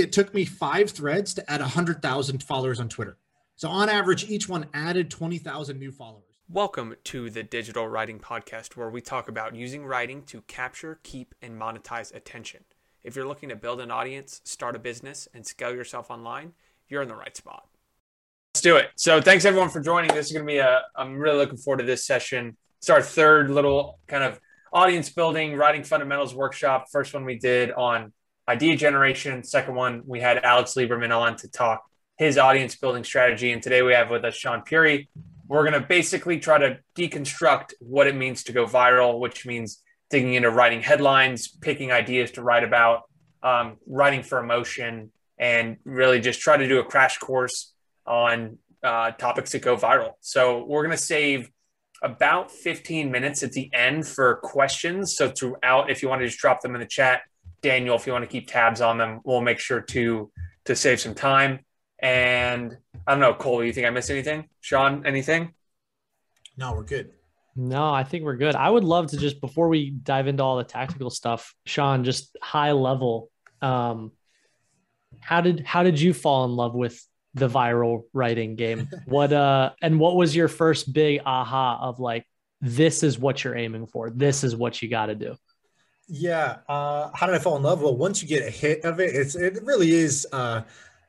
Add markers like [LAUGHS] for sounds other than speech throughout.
it took me five threads to add 100,000 followers on Twitter. So on average, each one added 20,000 new followers. Welcome to the Digital Writing Podcast, where we talk about using writing to capture, keep, and monetize attention. If you're looking to build an audience, start a business, and scale yourself online, you're in the right spot. Let's do it. So, thanks everyone for joining. This is going to be a, I'm really looking forward to this session. It's our third little kind of audience building, writing fundamentals workshop. First one we did on idea generation. Second one, we had Alex Lieberman on to talk his audience building strategy. And today we have with us Shaan Puri. We're going to basically try to deconstruct what it means to go viral, which means digging into writing headlines, picking ideas to write about, um, writing for emotion, and really just try to do a crash course on uh, topics that go viral. So we're going to save about 15 minutes at the end for questions. So throughout, if you want to just drop them in the chat, Daniel, if you want to keep tabs on them, we'll make sure to to save some time. And I don't know, Cole, you think I missed anything? Shaan, anything? No, we're good. No, I think we're good. I would love to just before we dive into all the tactical stuff, Shaan, just high level. Um, how did how did you fall in love with the viral writing game? [LAUGHS] What uh and what was your first big aha of like this is what you're aiming for. This is what you got to do. Yeah. Uh, how did I fall in love? Well, once you get a hit of it, it's it really is uh,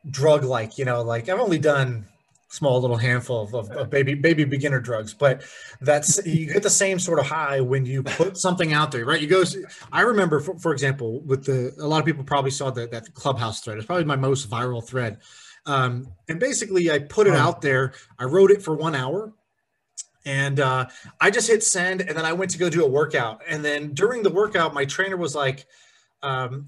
drug like. You know, like I've only done small little handful of, of, of, baby baby beginner drugs, but that's you get the same sort of high when you put something out there, right? You go. I remember, for, for example, with the a lot of people probably saw that that clubhouse thread. It's probably my most viral thread. Um, and basically, I put it out there. I wrote it for one hour and uh, I just hit send, and then I went to go do a workout. And then during the workout, my trainer was like, um,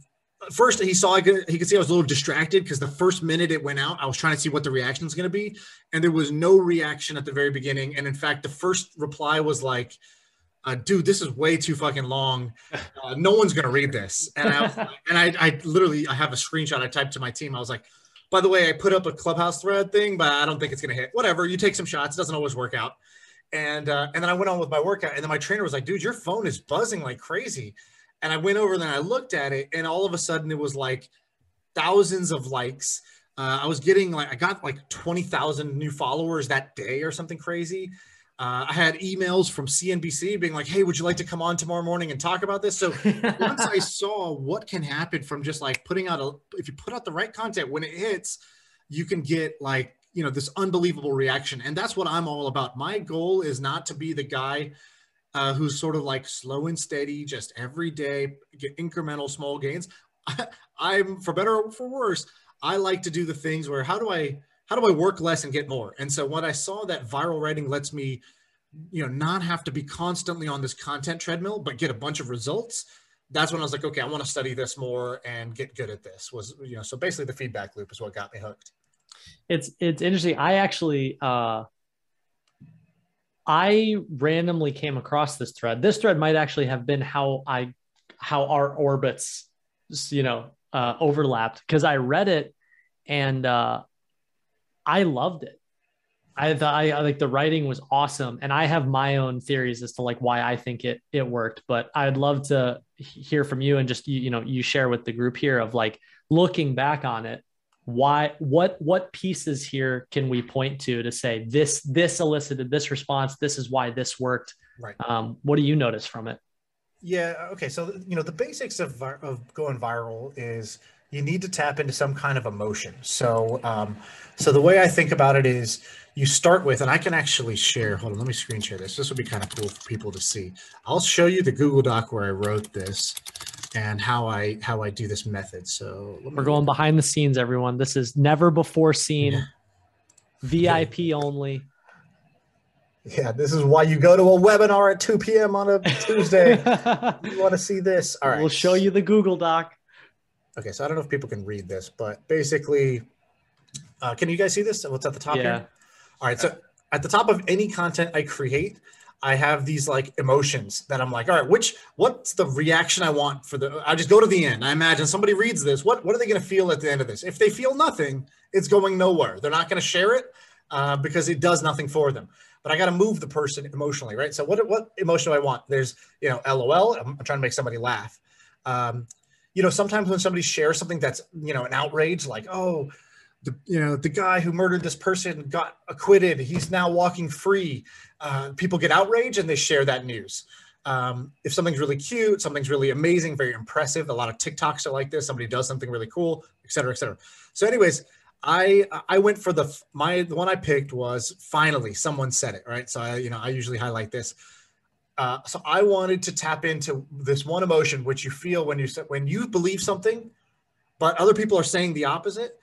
first he saw I could, he could see I was a little distracted because the first minute it went out, I was trying to see what the reaction was going to be, and there was no reaction at the very beginning. And in fact, the first reply was like, uh, "Dude, this is way too fucking long. Uh, no one's going to read this." And I and I, I literally I have a screenshot I typed to my team. I was like. By the way, I put up a clubhouse thread thing, but I don't think it's going to hit. Whatever, you take some shots. It doesn't always work out and uh, and then I went on with my workout, and then my trainer was like, "Dude, your phone is buzzing like crazy." And I went over and then I looked at it, and all of a sudden it was like thousands of likes. Uh, I was getting like I got like twenty thousand new followers that day or something crazy. Uh, I had emails from CNBC being like, "Hey, would you like to come on tomorrow morning and talk about this?" So once I [LAUGHS] saw what can happen from just like putting out a, if you put out the right content when it hits, you can get like you know this unbelievable reaction. And that's what i'm all about. My goal is not to be the guy uh, who's sort of like slow and steady just every day get incremental small gains. [LAUGHS] I'm for better or for worse i like to do the things where how do i how do i work less and get more? And so when i saw that viral writing lets me you know not have to be constantly on this content treadmill but get a bunch of results that's when i was like okay i want to study this more and get good at this was you know so basically the feedback loop is what got me hooked it's it's interesting. I actually uh I randomly came across this thread. This thread might actually have been how I how our orbits you know uh overlapped because I read it and uh I loved it. I thought I, like the writing was awesome and I have my own theories as to like why I think it it worked, but I'd love to hear from you and just you, you know you share with the group here of like looking back on it why what what pieces here can we point to to say this this elicited this response this is why this worked? Right. Um, what do you notice from it? Yeah okay so you know the basics of, of going viral is you need to tap into some kind of emotion. So um, so the way i think about it is you start with and i can actually share hold on let me screen share this. This would be kind of cool for people to see. I'll show you the google doc where i wrote this and how I how I do this method. So we're going behind the scenes, everyone. This is never before seen, yeah. VIP yeah. only. Yeah, this is why you go to a webinar at 2 p.m. on a Tuesday. [LAUGHS] you want to see this? All right. We'll show you the Google Doc. Okay, so I don't know if people can read this, but basically, uh, can you guys see this? What's at the top yeah. here? All right, so at the top of any content I create, I have these like emotions that I'm like, all right, which what's the reaction I want for the I just go to the end. I imagine somebody reads this. What what are they going to feel at the end of this? If they feel nothing, it's going nowhere. They're not going to share it uh, because it does nothing for them. But I got to move the person emotionally, right? So what what emotion do I want? There's you know, LOL. I'm, I'm trying to make somebody laugh. Um, you know, sometimes when somebody shares something that's, you know, an outrage, like, oh, the, you know, the guy who murdered this person got acquitted. He's now walking free. Uh, people get outraged and they share that news. Um, if something's really cute, something's really amazing, very impressive, a lot of TikToks are like this. Somebody does something really cool, et cetera, et cetera. So, anyways, I I went for the my the one I picked was finally someone said it right. So I you know I usually highlight this. Uh, so I wanted to tap into this one emotion which you feel when you when you believe something, but other people are saying the opposite.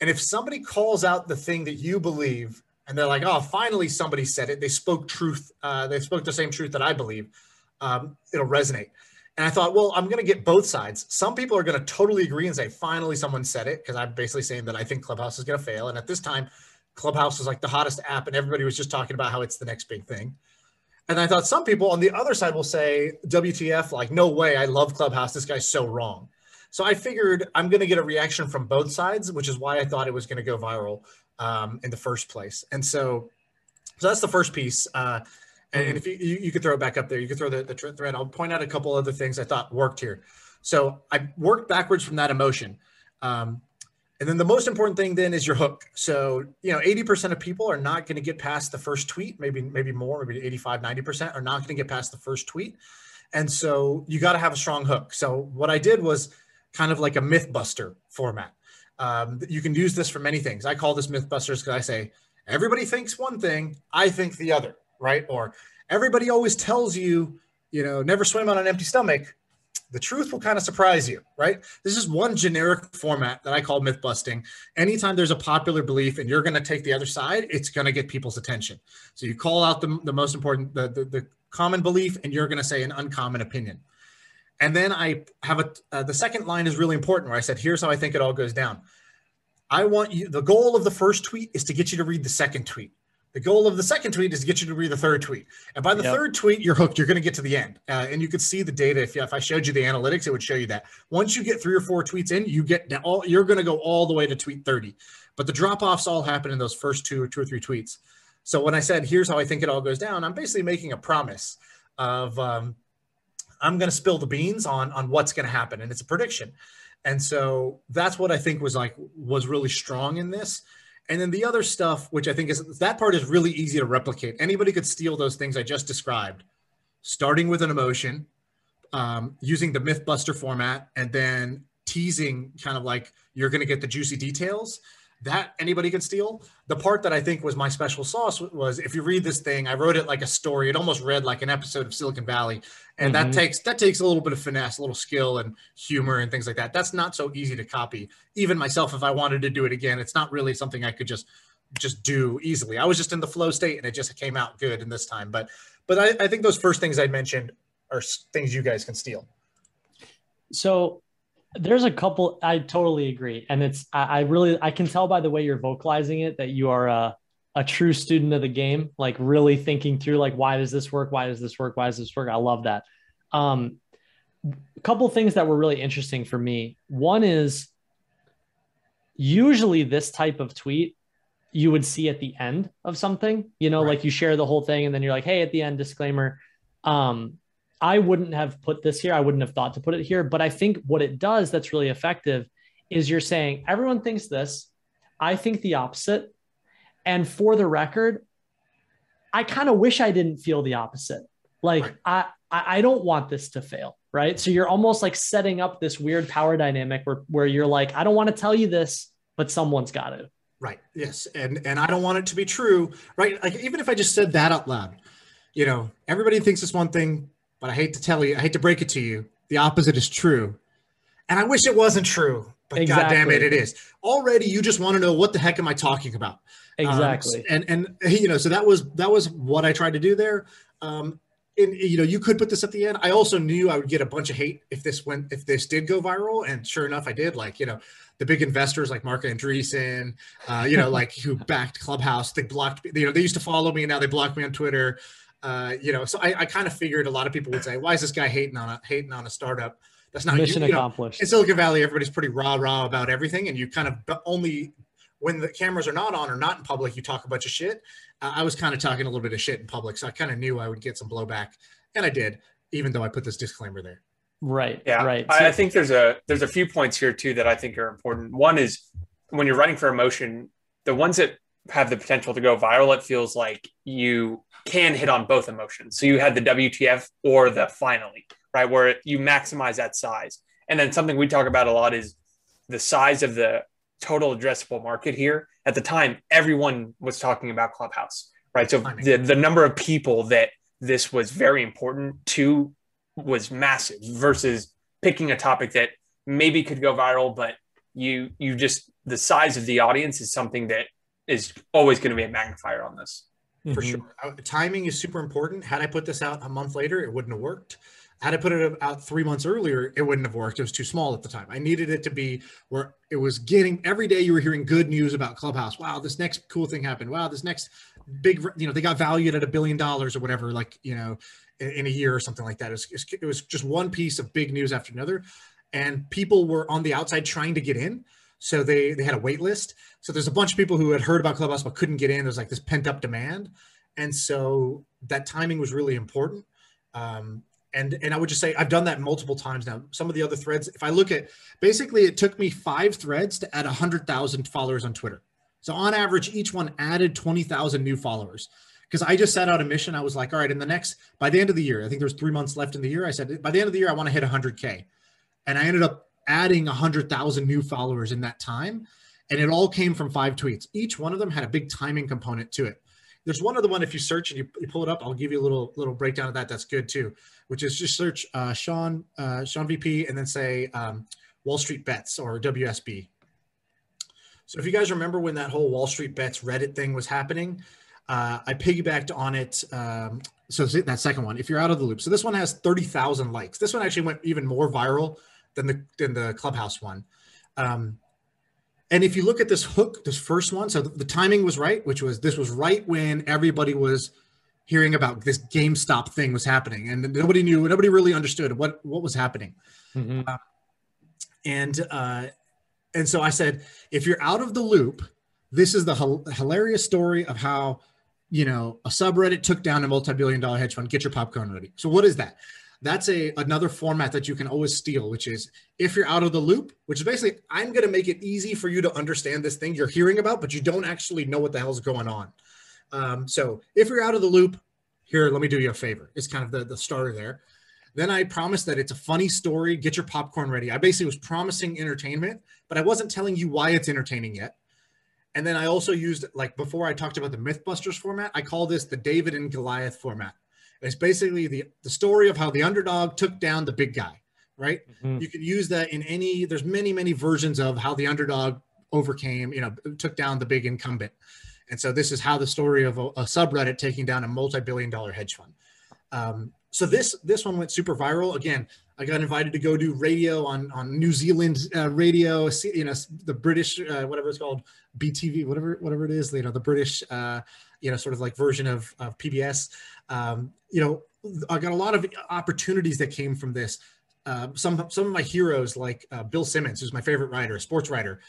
And if somebody calls out the thing that you believe, and they're like, "Oh, finally somebody said it. They spoke truth. Uh, they spoke the same truth that I believe." Um, it'll resonate. And I thought, well, I'm going to get both sides. Some people are going to totally agree and say, finally, someone said it, because I'm basically saying that I think Clubhouse is going to fail. And at this time, Clubhouse was like the hottest app, and everybody was just talking about how it's the next big thing. And I thought some people on the other side will say, WTF, like, no way, I love Clubhouse. This guy's so wrong. So I figured I'm going to get a reaction from both sides, which is why I thought it was going to go viral um, in the first place. And so, so that's the first piece. Uh, and, and if you, you, you, could throw it back up there, you could throw the, the thread. I'll point out a couple other things I thought worked here. So I worked backwards from that emotion. Um, and then the most important thing then is your hook. So, you know, 80% of people are not going to get past the first tweet, maybe, maybe more, maybe 85, 90% are not going to get past the first tweet. And so you got to have a strong hook. So what I did was kind of like a mythbuster format. Um, you can use this for many things. I call this mythbusters because I say, everybody thinks one thing, I think the other right? Or everybody always tells you, you know, never swim on an empty stomach. The truth will kind of surprise you, right? This is one generic format that I call myth busting. Anytime there's a popular belief and you're going to take the other side, it's going to get people's attention. So you call out the, the most important, the, the, the common belief, and you're going to say an uncommon opinion. And then I have a, uh, the second line is really important where I said, here's how I think it all goes down. I want you, the goal of the first tweet is to get you to read the second tweet. The goal of the second tweet is to get you to read the third tweet. And by the yep. third tweet, you're hooked. You're going to get to the end. Uh, and you could see the data. If, if I showed you the analytics, it would show you that. Once you get three or four tweets in, you get all, you're going to go all the way to tweet 30. But the drop offs all happen in those first two or two or three tweets. So when I said, here's how I think it all goes down, I'm basically making a promise of um, I'm going to spill the beans on, on what's going to happen. And it's a prediction. And so that's what I think was like, was really strong in this and then the other stuff, which I think is that part is really easy to replicate. Anybody could steal those things I just described, starting with an emotion, um, using the MythBuster format, and then teasing kind of like you're going to get the juicy details that anybody can steal. The part that I think was my special sauce was if you read this thing, I wrote it like a story. It almost read like an episode of Silicon Valley, and mm-hmm. that takes that takes a little bit of finesse, a little skill and humor and things like that. That's not so easy to copy. Even myself, if I wanted to do it again, it's not really something I could just just do easily. I was just in the flow state, and it just came out good in this time. But but I, I think those first things I mentioned are things you guys can steal. So there's a couple i totally agree. And it's I, I, really i can tell by the way you're vocalizing it that you are a, a true student of the game like really thinking through like why does this work? Why does this work? Why does this work? I love that. Um a couple things that were really interesting for me. One is usually this type of tweet you would see at the end of something you know right. like you share the whole thing and then you're like hey at the end disclaimer. Um I wouldn't have put this here. I wouldn't have thought to put it here. But I think what it does that's really effective is you're saying everyone thinks this. I think the opposite. And for the record, I kind of wish I didn't feel the opposite. Like right. I, I don't want this to fail. Right. So you're almost like setting up this weird power dynamic where, where you're like, I don't want to tell you this, but someone's got to. Right. Yes. And and I don't want it to be true. Right. Like even if I just said that out loud, you know, everybody thinks this one thing, but I hate to tell you, I hate to break it to you, the opposite is true. And I wish it wasn't true, but exactly. God damn it, it is. Already, you just want to know what the heck am I talking about? Um, exactly. Um, and and you know, so that was that was what I tried to do there. Um, and you know, you could put this at the end. I also knew I would get a bunch of hate if this went if this did go viral, and sure enough, I did. Like you know, the big investors like Marc Andreessen, uh, you know, like who backed Clubhouse, they blocked. You know, they used to follow me, and now they block me on Twitter. Uh, you know, so I, I kind of figured a lot of people would say, "Why is this guy hating on a hating on a startup?" That's not mission you, you accomplished. Know, in Silicon Valley, everybody's pretty rah rah about everything, and you kind of only when the cameras are not on or not in public, you talk a bunch of shit. Uh, I was kind of talking a little bit of shit in public, so I kind of knew I would get some blowback, and I did, even though I put this disclaimer there. Right. Yeah. Right. I, I think there's a there's a few points here too that I think are important. One is when you're running for emotion, the ones that have the potential to go viral, it feels like you can hit on both emotions. So you had the WTF or the finally, right? Where you maximize that size. And then something we talk about a lot is the size of the total addressable market here. At the time, everyone was talking about Clubhouse, right? So the, the number of people that this was very important to was massive versus picking a topic that maybe could go viral, but you you just the size of the audience is something that is always going to be a magnifier on this. For mm-hmm. sure. Uh, timing is super important. Had I put this out a month later, it wouldn't have worked. Had I put it out three months earlier, it wouldn't have worked. It was too small at the time. I needed it to be where it was getting every day you were hearing good news about Clubhouse. Wow, this next cool thing happened. Wow, this next big, you know, they got valued at a billion dollars or whatever, like, you know, in, in a year or something like that. It was, it was just one piece of big news after another. And people were on the outside trying to get in. So they, they had a wait list. So there's a bunch of people who had heard about Clubhouse but couldn't get in. There's like this pent up demand. And so that timing was really important. Um, and and I would just say I've done that multiple times now. Some of the other threads, if I look at, basically it took me five threads to add hundred thousand followers on Twitter. So on average, each one added twenty thousand new followers. Because I just set out a mission. I was like, all right, in the next by the end of the year, I think there's three months left in the year. I said by the end of the year, I want to hit hundred k, and I ended up adding hundred thousand new followers in that time, and it all came from five tweets. Each one of them had a big timing component to it. There's one other one. If you search and you, you pull it up, I'll give you a little little breakdown of that. That's good too. Which is just search uh, Shaan uh, Shaan VP and then say um, Wall Street Bets or WSB. So if you guys remember when that whole Wall Street Bets Reddit thing was happening, uh, I piggybacked on it. Um, so that second one, if you're out of the loop, so this one has thirty thousand likes. This one actually went even more viral than the than the Clubhouse one. Um, and if you look at this hook, this first one, so the, the, timing was right, which was this was right when everybody was hearing about this GameStop thing was happening, and nobody knew, nobody really understood what what was happening. Mm-hmm. Uh, and uh, and so I said, if you're out of the loop, this is the h- hilarious story of how you know a subreddit took down a multi-billion dollar hedge fund. Get your popcorn ready. So what is that? That's a another format that you can always steal which is if you're out of the loop which is basically i'm going to make it easy for you to understand this thing you're hearing about but you don't actually know what the hell's going on. Um, so if you're out of the loop here let me do you a favor. It's kind of the, the starter there. Then i promised that it's a funny story. Get your popcorn ready. I basically was promising entertainment but i wasn't telling you why it's entertaining yet. And then i also used like before i talked about the mythbusters format i call this the david and goliath format it's basically the, the story of how the underdog took down the big guy, right? Mm-hmm. You can use that in any, there's many, many versions of how the underdog overcame, you know, took down the big incumbent. And so this is how the story of a, a subreddit taking down a multi-billion dollar hedge fund. Um, so this this one went super viral. Again, I got invited to go do radio on on New Zealand uh, radio. You know, the British uh, whatever it's called, BTV, whatever whatever it is. You know, the British uh, you know sort of like version of, of PBS. Um, you know, I got a lot of opportunities that came from this. Uh, some some of my heroes, like uh, Bill Simmons, who's my favorite writer, a sports writer.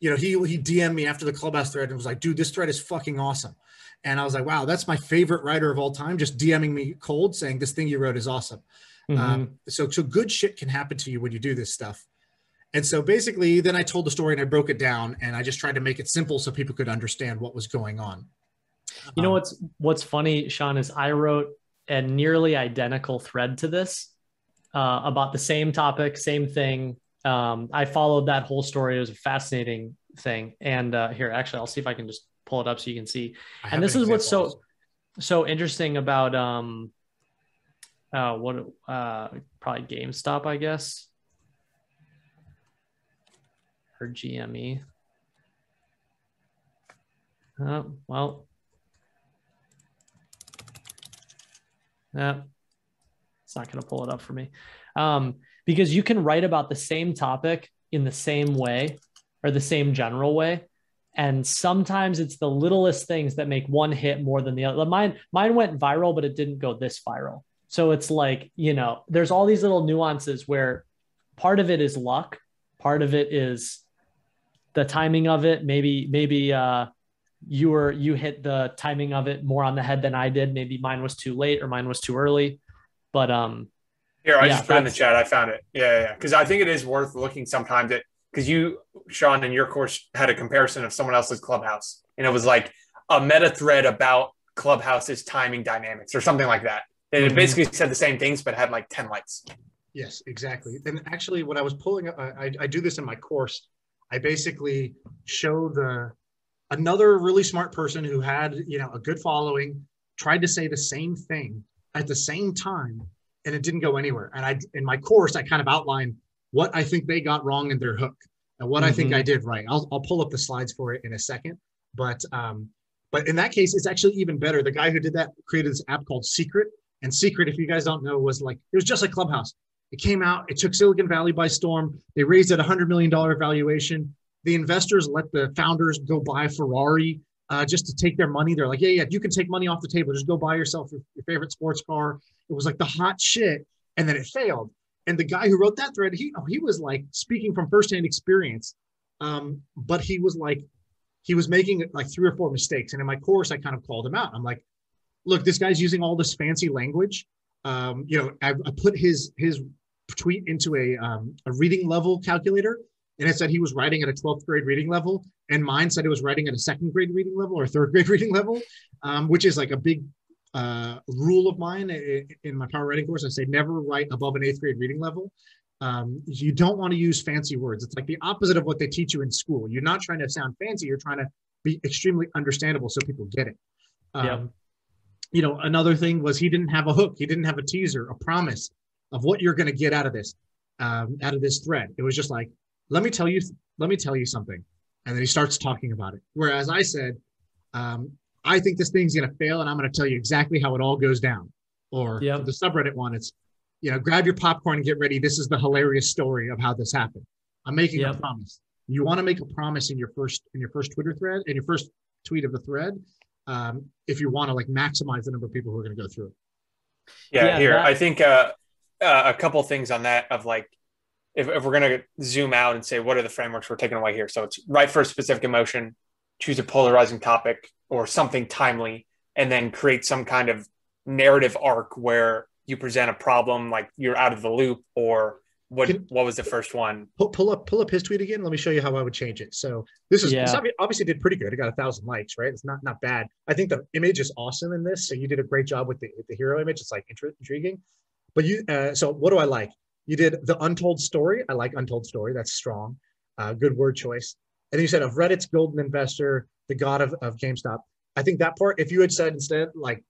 You know, he he DM'd me after the clubhouse thread and was like, "Dude, this thread is fucking awesome." And I was like, "Wow, that's my favorite writer of all time." Just DMing me cold, saying this thing you wrote is awesome. Mm-hmm. Um, so so good shit can happen to you when you do this stuff. And so basically, then I told the story and I broke it down and I just tried to make it simple so people could understand what was going on. You know um, what's what's funny, Shaan, is I wrote a nearly identical thread to this uh, about the same topic, same thing. Um, I followed that whole story. It was a fascinating thing. And uh, here, actually, I'll see if I can just pull it up so you can see. And this is what's so so interesting about um, uh, what uh, probably GameStop, I guess, or GME. Uh, well, Yeah, it's not going to pull it up for me. Um, because you can write about the same topic in the same way or the same general way. And sometimes it's the littlest things that make one hit more than the other. Mine, mine went viral, but it didn't go this viral. So it's like, you know, there's all these little nuances where part of it is luck, part of it is the timing of it. Maybe, maybe, uh, you were you hit the timing of it more on the head than I did. Maybe mine was too late or mine was too early. But um Here, I Yeah, just put in the chat. I found it. Yeah, yeah. Because I think it is worth looking sometimes at because you, Shaan, in your course had a comparison of someone else's clubhouse, and it was like a meta thread about clubhouse's timing dynamics or something like that. And it Mhm. basically said the same things, but had like ten likes. Yes, exactly. And actually, when I was pulling, I, I, I do this in my course. I basically show the another really smart person who had you know a good following tried to say the same thing at the same time, and it didn't go anywhere. And I in my course, I kind of outline what I think they got wrong in their hook and what I think. I did right. I'll I'll pull up the slides for it in a second, but um, but in that case, it's actually even better. The guy who did that created this app called Secret, and Secret, if you guys don't know, was like it was just like Clubhouse. It came out, it took Silicon Valley by storm. They raised it a $100 million valuation. The investors let the founders go buy Ferrari uh, just to take their money. They're like, yeah, yeah, you can take money off the table. Just go buy yourself your, your favorite sports car. It was like the hot shit. And then it failed. And the guy who wrote that thread, he, he was like speaking from firsthand experience. Um, but he was like, he was making like three or four mistakes. And in my course, I kind of called him out. I'm like, look, this guy's using all this fancy language. Um, you know, I, I put his his tweet into a um, a reading level calculator, and it said he was writing at a 12th grade reading level, and mine said it was writing at a second grade reading level or third [LAUGHS] grade reading level, um, which is like a big uh, rule of mine in my power writing course. I say never write above an eighth grade reading level. Um, you don't want to use fancy words. It's like the opposite of what they teach you in school. You're not trying to sound fancy. You're trying to be extremely understandable so people get it. Um, Yep. You know, another thing was he didn't have a hook. He didn't have a teaser, a promise of what you're going to get out of this, um, out of this thread. It was just like, let me tell you, let me tell you something, and then he starts talking about it. Whereas I said, um, I think this thing's going to fail, and I'm going to tell you exactly how it all goes down. Or Yep. the subreddit one, it's, you know, grab your popcorn and get ready. This is the hilarious story of how this happened. I'm making a promise. You want to make a promise in your first in your first Twitter thread, in your first tweet of the thread, um, if you want to like maximize the number of people who are going to go through it. Yeah, Yeah, here that- I think uh, uh, a couple things on that of like if, if we're gonna zoom out and say what are the frameworks we're taking away here. So it's write for a specific emotion, choose a polarizing topic or something timely, and then create some kind of narrative arc where you present a problem like you're out of the loop or what Can- what was the first one? Pull, pull up pull up his tweet again. Let me show you how I would change it. So this is Yeah. obvi- obviously did pretty good. It got a thousand likes, right? It's not not bad. I think the image is awesome in this. So you did a great job with the, the hero image. It's like intri- intriguing. But you uh, so what do I like? You did the untold story. I like untold story. That's strong. Uh, good word choice. And then you said of Reddit's golden investor, the god of, of GameStop. I think that part, if you had said instead, like,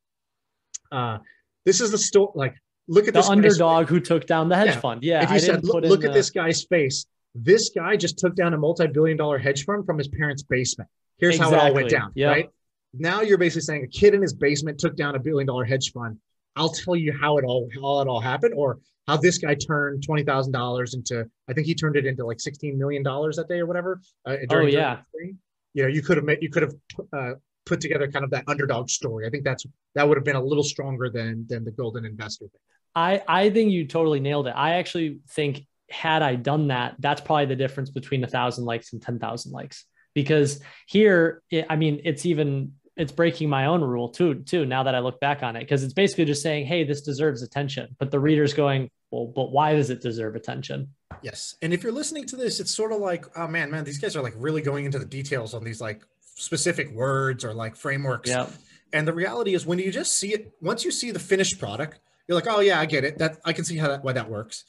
uh, this is the story, like, look at The underdog who took down the hedge Yeah. fund. Yeah. if you I said, look, look at this guy's face, this guy just took down a multi-billion dollar hedge fund from his parents' basement. Here's how it all went down, Yep. right? Now you're basically saying a kid in his basement took down a billion dollar hedge fund. I'll tell you how it all how it all happened, or how this guy turned twenty thousand dollars into. I think he turned it into like sixteen million dollars that day or whatever. Uh, during Oh, yeah. the- You know, you could have made you could have uh, put together kind of that underdog story. I think that's that would have been a little stronger than than the golden investor thing. I, I think you totally nailed it. I actually think had I done that, that's probably the difference between a thousand likes and 10,000 likes. Because here, it, I mean, it's even, it's breaking my own rule too, too, now that I look back on it. Cause it's basically just saying, Hey, this deserves attention. But the reader's going, well, but why does it deserve attention? Yes. And if you're listening to this, it's sort of like, oh man, man, these guys are like really going into the details on these like specific words or like frameworks. Yeah. And the reality is when you just see it, once you see the finished product, you're like, oh yeah, I get it. That I can see how that why that works.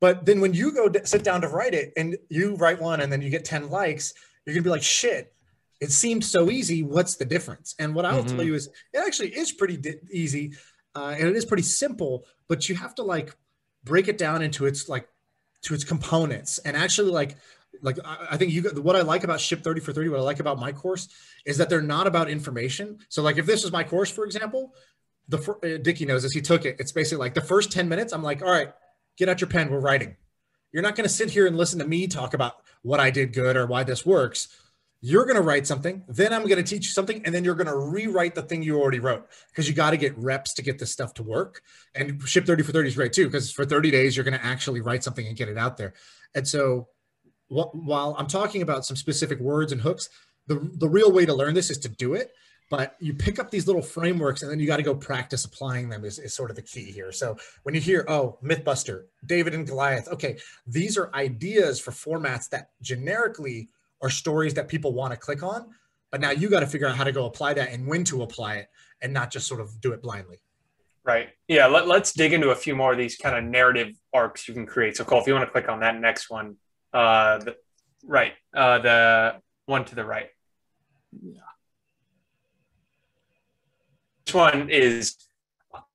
But then when you go d- sit down to write it and you write one and then you get 10 likes, you're gonna be like, shit, it seemed so easy. What's the difference? And what I'll tell Mhm. you is it actually is pretty di- easy uh, and it is pretty simple, but you have to like break it down into its like to its components and actually like like I, I think you got- what I like about ship 30 for 30 what I like about my course is that they're not about information so like if this is my course for example the uh, Dickie knows this he took it it's basically like the first 10 minutes I'm like all right get out your pen we're writing you're not going to sit here and listen to me talk about what I did good or why this works you're going to write something then I'm going to teach you something and then you're going to rewrite the thing you already wrote. Because you got to get reps to get this stuff to work. And ship 30 for 30 is great too because for 30 days you're going to actually write something and get it out there. And so wh- while i'm talking about some specific words and hooks the, the real way to learn this is to do it but you pick up these little frameworks and then you got to go practice applying them is, is sort of the key here. So when you hear oh mythbuster david and goliath okay these are ideas for formats that generically are stories that people want to click on but now you got to figure out how to go apply that and when to apply it and not just sort of do it blindly. Right. Yeah let, let's dig into a few more of these kind of narrative arcs you can create. So cole if you want to click on that next one uh the, right uh the one to the right. Yeah this one is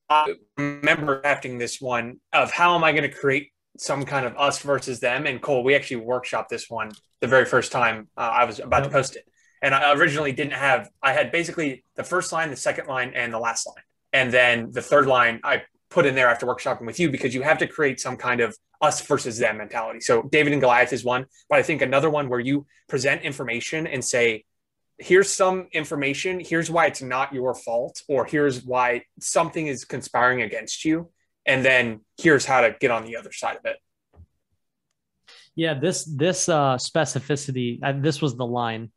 I remember drafting this one of how am I going to create some kind of us versus them. And Cole, we actually workshop this one the very first time uh, I was about yep. to post it. And I originally didn't have, I had basically the first line, the second line, and the last line. And then the third line I put in there after workshopping with you because you have to create some kind of us versus them mentality. So David and Goliath is one, but I think another one where you present information and say, here's some information here's why it's not your fault or here's why something is conspiring against you and then here's how to get on the other side of it. Yeah this this uh specificity this was the line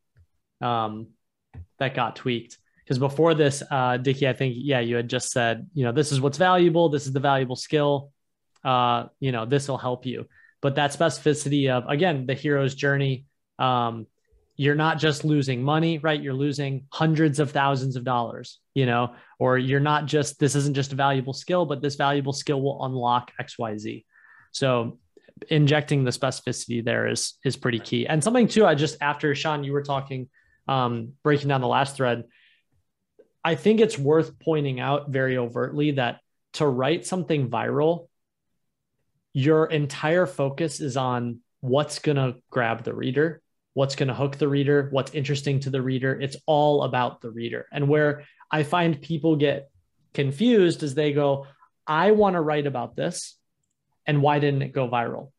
um that got tweaked. Because before this uh dickie i think yeah you had just said you know this is what's valuable this is the valuable skill uh you know this will help you. But that specificity of again the hero's journey um you're not just losing money, right? You're losing hundreds of thousands of dollars, you know, or you're not just, this isn't just a valuable skill, but this valuable skill will unlock XYZ. So injecting the specificity there is, is pretty key. And something too, I just, after Shaan, you were talking, um, breaking down the last thread, I think it's worth pointing out very overtly that to write something viral, your entire focus is on what's going to grab the reader what's going to hook the reader, what's interesting to the reader. It's all about the reader. And where I find people get confused is they go, I want to write about this. And why didn't it go viral?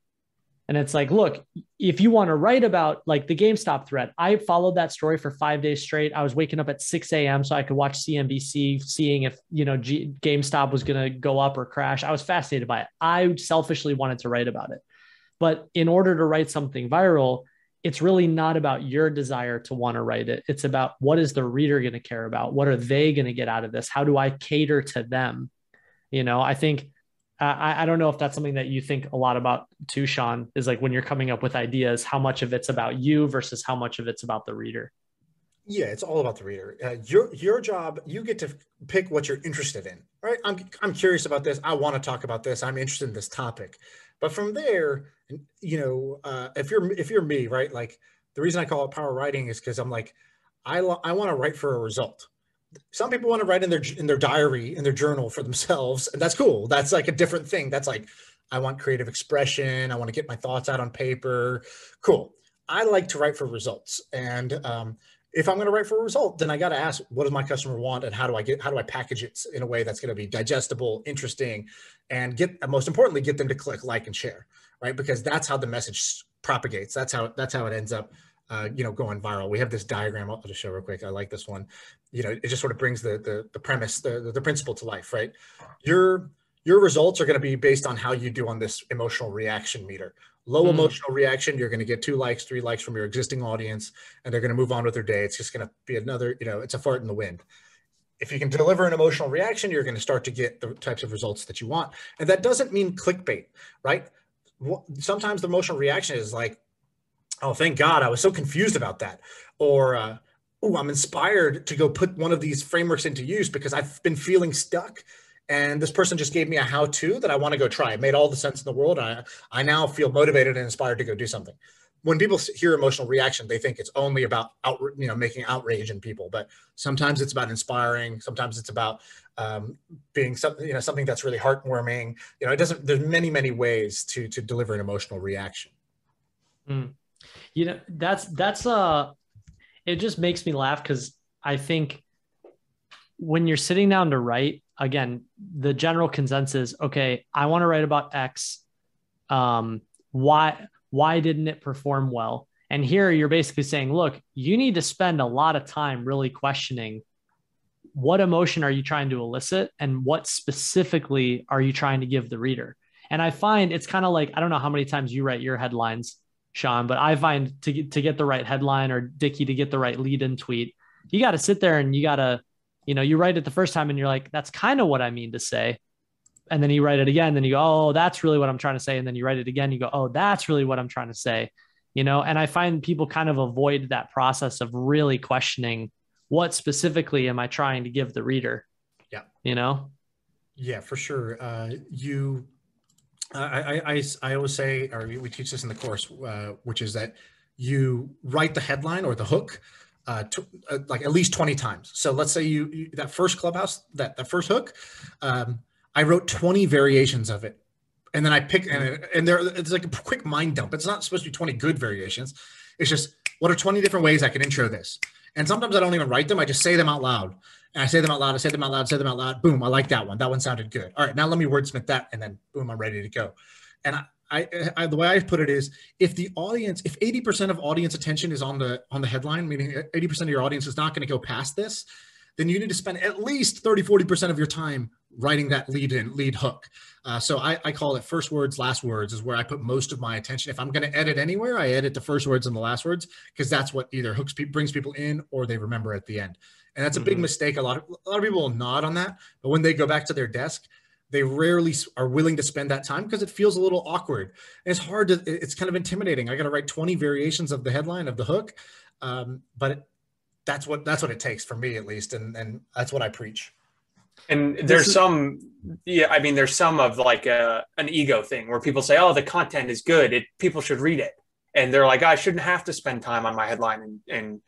And it's like, look, if you want to write about like the GameStop threat, I followed that story for five days straight. I was waking up at 6 a.m. so I could watch CNBC, seeing if, you know, G- GameStop was going to go up or crash. I was fascinated by it. I selfishly wanted to write about it. But in order to write something viral, it's really not about your desire to want to write it. It's about what is the reader going to care about? What are they going to get out of this? How do I cater to them? You know, I think I, I don't know if that's something that you think a lot about too, Shaan, is like when you're coming up with ideas, how much of it's about you versus how much of it's about the reader. Yeah, it's all about the reader. Uh, your your job, you get to pick what you're interested in, right? I'm I'm curious about this. I want to talk about this. I'm interested in this topic. But from there, you know, uh, if you're if you're me, right? Like the reason I call it power writing is because I'm like, I lo- I want to write for a result. Some people want to write in their in their diary in their journal for themselves, and that's cool. That's like a different thing. That's like I want creative expression. I want to get my thoughts out on paper. Cool. I like to write for results, and um, if I'm going to write for a result, then I got to ask, what does my customer want, and how do I get, how do I package it in a way that's going to be digestible, interesting, and get, most importantly, get them to click like and share, right? Because that's how the message propagates. That's how that's how it ends up, uh, you know, going viral. We have this diagram. I'll just show real quick. I like this one. You know, it just sort of brings the the, the premise, the the principle to life, right? Your your results are going to be based on how you do on this emotional reaction meter. Low mm. emotional reaction, you're going to get two likes, three likes from your existing audience, and they're going to move on with their day. It's just going to be another, you know, it's a fart in the wind. If you can deliver an emotional reaction, you're going to start to get the types of results that you want. And that doesn't mean clickbait, right? Sometimes the emotional reaction is like, oh, thank God, I was so confused about that. Or, uh, oh, I'm inspired to go put one of these frameworks into use because I've been feeling stuck and this person just gave me a how-to that I want to go try. It made all the sense in the world. I, I now feel motivated and inspired to go do something. When people hear emotional reaction, they think it's only about out, you know, making outrage in people. But sometimes it's about inspiring. Sometimes it's about um, being something, you know, something that's really heartwarming. You know, it doesn't. There's many, many ways to to deliver an emotional reaction. Mm. You know, that's that's uh, it just makes me laugh because I think when you're sitting down to write again, the general consensus, okay, I want to write about X. Um, why why didn't it perform well? And here you're basically saying, look, you need to spend a lot of time really questioning what emotion are you trying to elicit and what specifically are you trying to give the reader? And I find it's kind of like I don't know how many times you write your headlines, Shaan, but I find to get, to get the right headline or Dickie to get the right lead in tweet, you got to sit there and you got to, you know, you write it the first time and you're like, that's kind of what I mean to say. And then you write it again, then you go, oh, that's really what I'm trying to say. And then you write it again, you go, oh, that's really what I'm trying to say. You know, and I find people kind of avoid that process of really questioning what specifically am I trying to give the reader? Yeah. You know? Yeah, for sure. Uh, you, I, I, I, I always say, or we teach this in the course, uh, which is that you write the headline or the hook uh, to, uh, like at least 20 times. So let's say you, you that first clubhouse, that that first hook, um, I wrote 20 variations of it. And then I pick and, and there it's like a quick mind dump. It's not supposed to be 20 good variations. It's just what are 20 different ways I can intro this? And sometimes I don't even write them. I just say them out loud. And I say them out loud. I say them out loud. Say them out loud. Boom! I like that one. That one sounded good. All right, now let me wordsmith that, and then boom, I'm ready to go. And I, I, I, the way I put it is if the audience if 80% of audience attention is on the on the headline meaning 80% of your audience is not going to go past this then you need to spend at least 30 40% of your time writing that lead in lead hook. Uh, so I, I call it first words last words is where i put most of my attention. If i'm going to edit anywhere i edit the first words and the last words because that's what either hooks people brings people in or they remember at the end. And that's a big mm-hmm. mistake. A lot of a lot of people will nod on that but when they go back to their desk they rarely are willing to spend that time because it feels a little awkward. And it's hard to, it's kind of intimidating. I got to write 20 variations of the headline of the hook. Um, but it, that's what, that's what it takes for me at least. And, and that's what I preach. And there's is, some, yeah, I mean, there's some of like a, an ego thing where people say, oh, the content is good. It, people should read it. And they're like, I shouldn't have to spend time on my headline and, and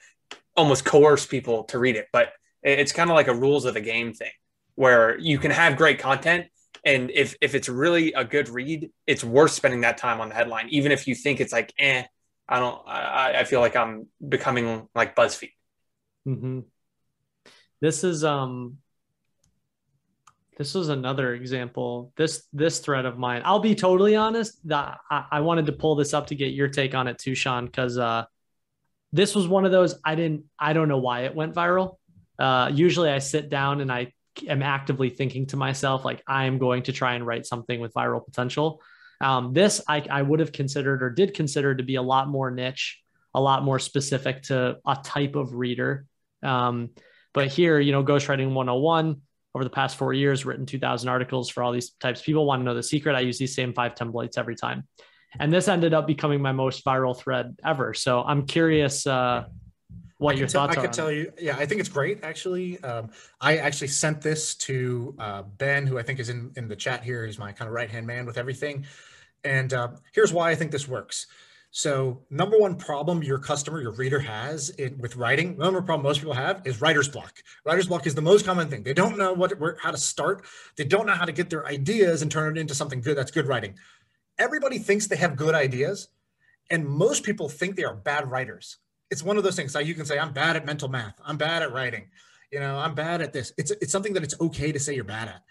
almost coerce people to read it. But it's kind of like a rules of the game thing where you can have great content and if if it's really a good read, it's worth spending that time on the headline, even if you think it's like, eh, I don't. I, I feel like I'm becoming like BuzzFeed. Mm-hmm. This is um. This was another example. This this thread of mine. I'll be totally honest. That I, I wanted to pull this up to get your take on it too, Shaan, because uh, this was one of those I didn't. I don't know why it went viral. Uh, usually I sit down and I am actively thinking to myself, like, I am going to try and write something with viral potential. Um, this I, I would have considered or did consider to be a lot more niche, a lot more specific to a type of reader. Um, but here, you know, Ghostwriting 101 over the past four years, written 2,000 articles for all these types. People want to know the secret. I use these same five templates every time. And this ended up becoming my most viral thread ever. So I'm curious uh, what your thoughts I could tell you, yeah, I think it's great. Actually, um, I actually sent this to uh, Ben, who I think is in in the chat here. He's my kind of right hand man with everything. And uh, here's why I think this works. So, number one problem your customer, your reader has in, with writing, number one problem most people have is writer's block. Writer's block is the most common thing. They don't know what where, how to start. They don't know how to get their ideas and turn it into something good. That's good writing. Everybody thinks they have good ideas, and most people think they are bad writers it's one of those things. Like you can say, I'm bad at mental math. I'm bad at writing. You know, I'm bad at this. It's it's something that it's okay to say you're bad at.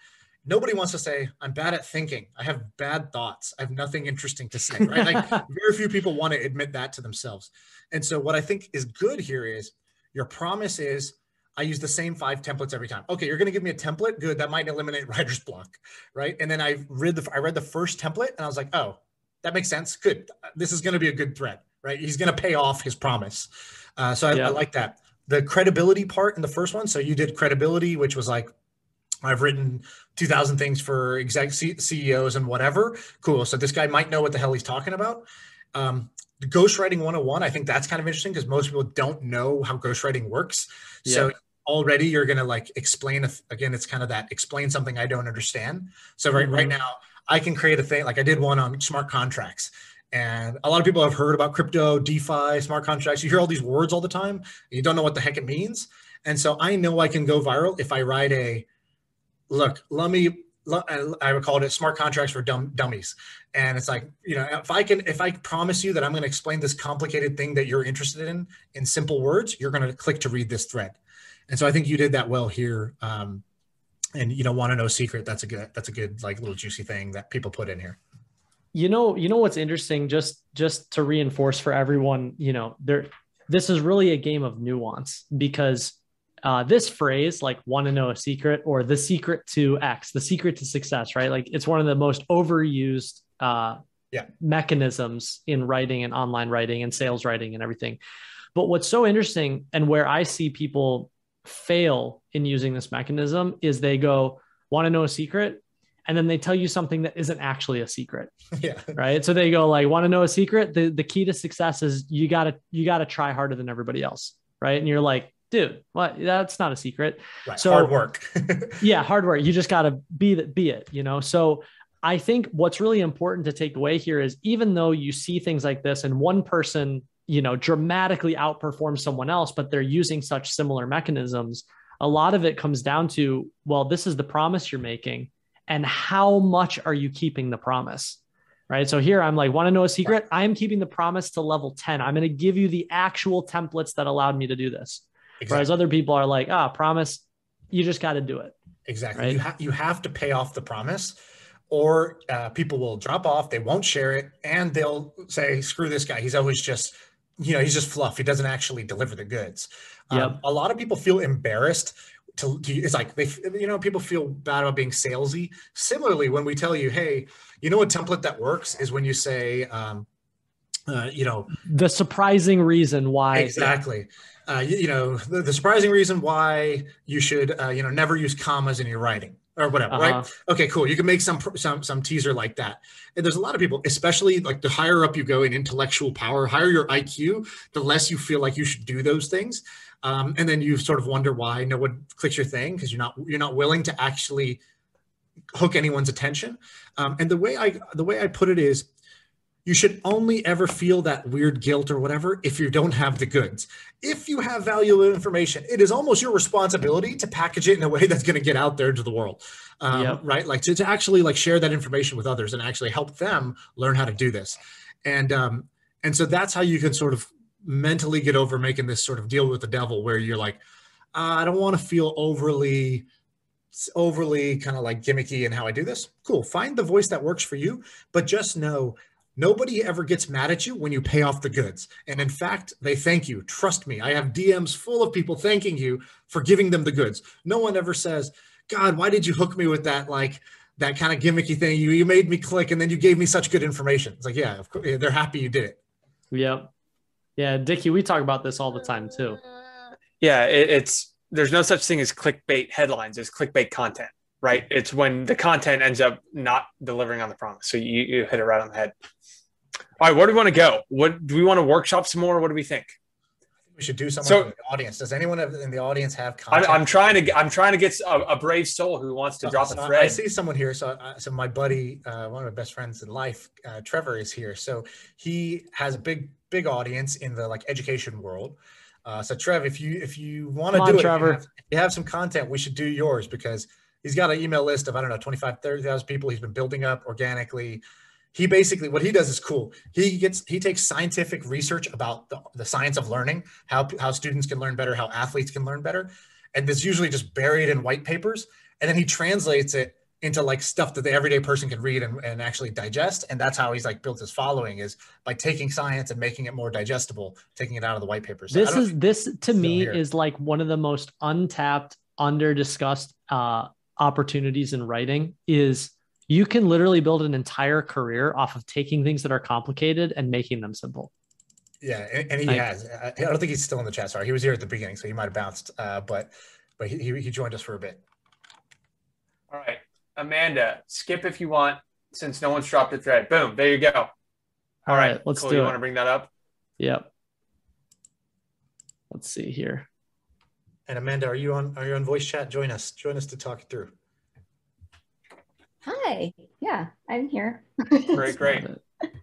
Nobody wants to say I'm bad at thinking. I have bad thoughts. I have nothing interesting to say. Right? Like [LAUGHS] very few people want to admit that to themselves. And so what I think is good here is your promise is I use the same five templates every time. Okay, you're going to give me a template. Good. That might eliminate [LAUGHS] writer's block, right? And then I read the I read the first template and I was like, oh, that makes sense. Good. This is going to be a good thread right? He's going to pay off his promise. Uh, so I, yeah. I like that. The credibility part in the first one. So you did credibility, which was like, I've written 2000 things for exec CEOs and whatever. Cool. So this guy might know what the hell he's talking about. Um, ghostwriting 101, I think that's kind of interesting because most people don't know how ghostwriting works. Yeah. So already you're going to like explain, a, again, it's kind of that explain something I don't understand. So right, mm-hmm. right now I can create a thing, like I did one on smart contracts and a lot of people have heard about crypto, DeFi, smart contracts. You hear all these words all the time. you don't know what the heck it means. And so I know I can go viral if I write a look, let me I would call it smart contracts for dumb dummies. And it's like, you know, if I can, if I promise you that I'm going to explain this complicated thing that you're interested in in simple words, you're going to click to read this thread. And so I think you did that well here. Um, and you know, want to know secret. That's a good, that's a good, like little juicy thing that people put in here you know you know what's interesting just just to reinforce for everyone you know there this is really a game of nuance because uh, this phrase like want to know a secret or the secret to x the secret to success right like it's one of the most overused uh, yeah. mechanisms in writing and online writing and sales writing and everything But what's so interesting and where I see people fail in using this mechanism is they go, want to know a secret? And then they tell you something that isn't actually a secret. [LAUGHS] Yeah. Right. So they go like, want to know a secret? The the key to success is you gotta you gotta try harder than everybody else. Right. And you're like, dude, what that's not a secret. Right. So- Hard work. [LAUGHS] yeah, hard work. You just gotta be that be it, you know. So I think what's really important to take away here is even though you see things like this and one person, you know, dramatically outperforms someone else, but they're using such similar mechanisms, a lot of it comes down to, well, this is the promise you're making. And how much are you keeping the promise? Right. So here I'm like, want to know a secret? I am keeping the promise to level 10. I'm going to give you the actual templates that allowed me to do this. Whereas other people are like, ah, promise, you just got to do it. Exactly. Right? You, ha- you have to pay off the promise, or uh, people will drop off. They won't share it, and they'll say, "Screw this guy. He's always just, you know, he's just fluff. He doesn't actually deliver the goods." Um, Yep. a lot of people feel embarrassed. To, to it's like they, you know, people feel bad about being salesy. Similarly, when we tell you, "Hey, you know, a template that works is when you say." Um, uh, you know, The surprising reason why exactly uh, you, you know the, the surprising reason why you should uh, you know never use commas in your writing or whatever Uh-huh. right okay cool. You can make some some some teaser like that. And there's a lot of people especially like the higher up you go in intellectual power higher your iq the less you feel like you should do those things. Um, and then you sort of wonder why no one clicks your thing because you're not you're not willing to actually hook anyone's attention. Um, and the way i the way i put it is you should only ever feel that weird guilt or whatever if you don't have the goods. If you have valuable information, it is almost your responsibility to package it in a way [LAUGHS] that's going to get out there to the world, um, Yep. right? Like to, to actually like share that information with others and actually help them learn how to do this. And um, and so that's how you can sort of mentally get over making this sort of deal with the devil, where you're like, "Ah, I don't want to feel overly overly kind of like gimmicky in how I do this. Cool. Find the voice that works for you, but just know nobody ever gets mad at you when you pay off the goods. And in fact, they thank you. Trust me. I have DMs full of people thanking you for giving them the goods. No one ever says, God, why did you hook me with that? Like, that kind of gimmicky thing. You you made me click, and then you gave me such good information. It's like, yeah, of course, they're happy you did it. Yep. Yeah, Dickie, we talk about this all the time too. Yeah, it, it's there's no such thing as clickbait headlines. It's clickbait content, right? It's when the content ends up not delivering on the promise. So you, you hit it right on the head. All right, where do we want to go? What do we want to workshop some more? What do we think? We should do something So- in the audience. Does anyone in the audience have I'm, content? I'm trying to get, I'm trying to get a, a brave soul who wants to So- drop so a I- thread. I see someone here. So, uh, so my buddy, uh, one of my best friends in life, uh, Trevor, is here. So he has a big, big audience in the like education world. Uh, so Trev, if you if you want to do on, it, if you Trevor. have- if you have some content, we should do yours because he's got an email list of I don't know 25, 30,000 people he's been building up organically. He basically what he does is cool. He gets he takes scientific research about the, the science of learning, how how students can learn better, how athletes can learn better, and it's usually just buried in white papers and then he translates it into like stuff that the everyday person can read and, and actually digest and that's how he's like built his following is by taking science and making it more digestible taking it out of the white papers this is this to me here. is like one of the most untapped, under discussed uh, opportunities in writing. Is you can literally build an entire career off of taking things that are complicated and making them simple. yeah and, and he Like- has I, I don't think he's still in the chat sorry he was here at the beginning so he might have bounced uh, but but he, he he joined us for a bit All right, Amanda, skip if you want, since no one's dropped a thread. Boom, there you go. All All right, right, let's cool. do You it. want to bring that up? Yep. Let's see here. and amanda are you on are you on voice chat join us join us to talk it through Hi. Yeah, I'm here. Great, [LAUGHS] great. Thank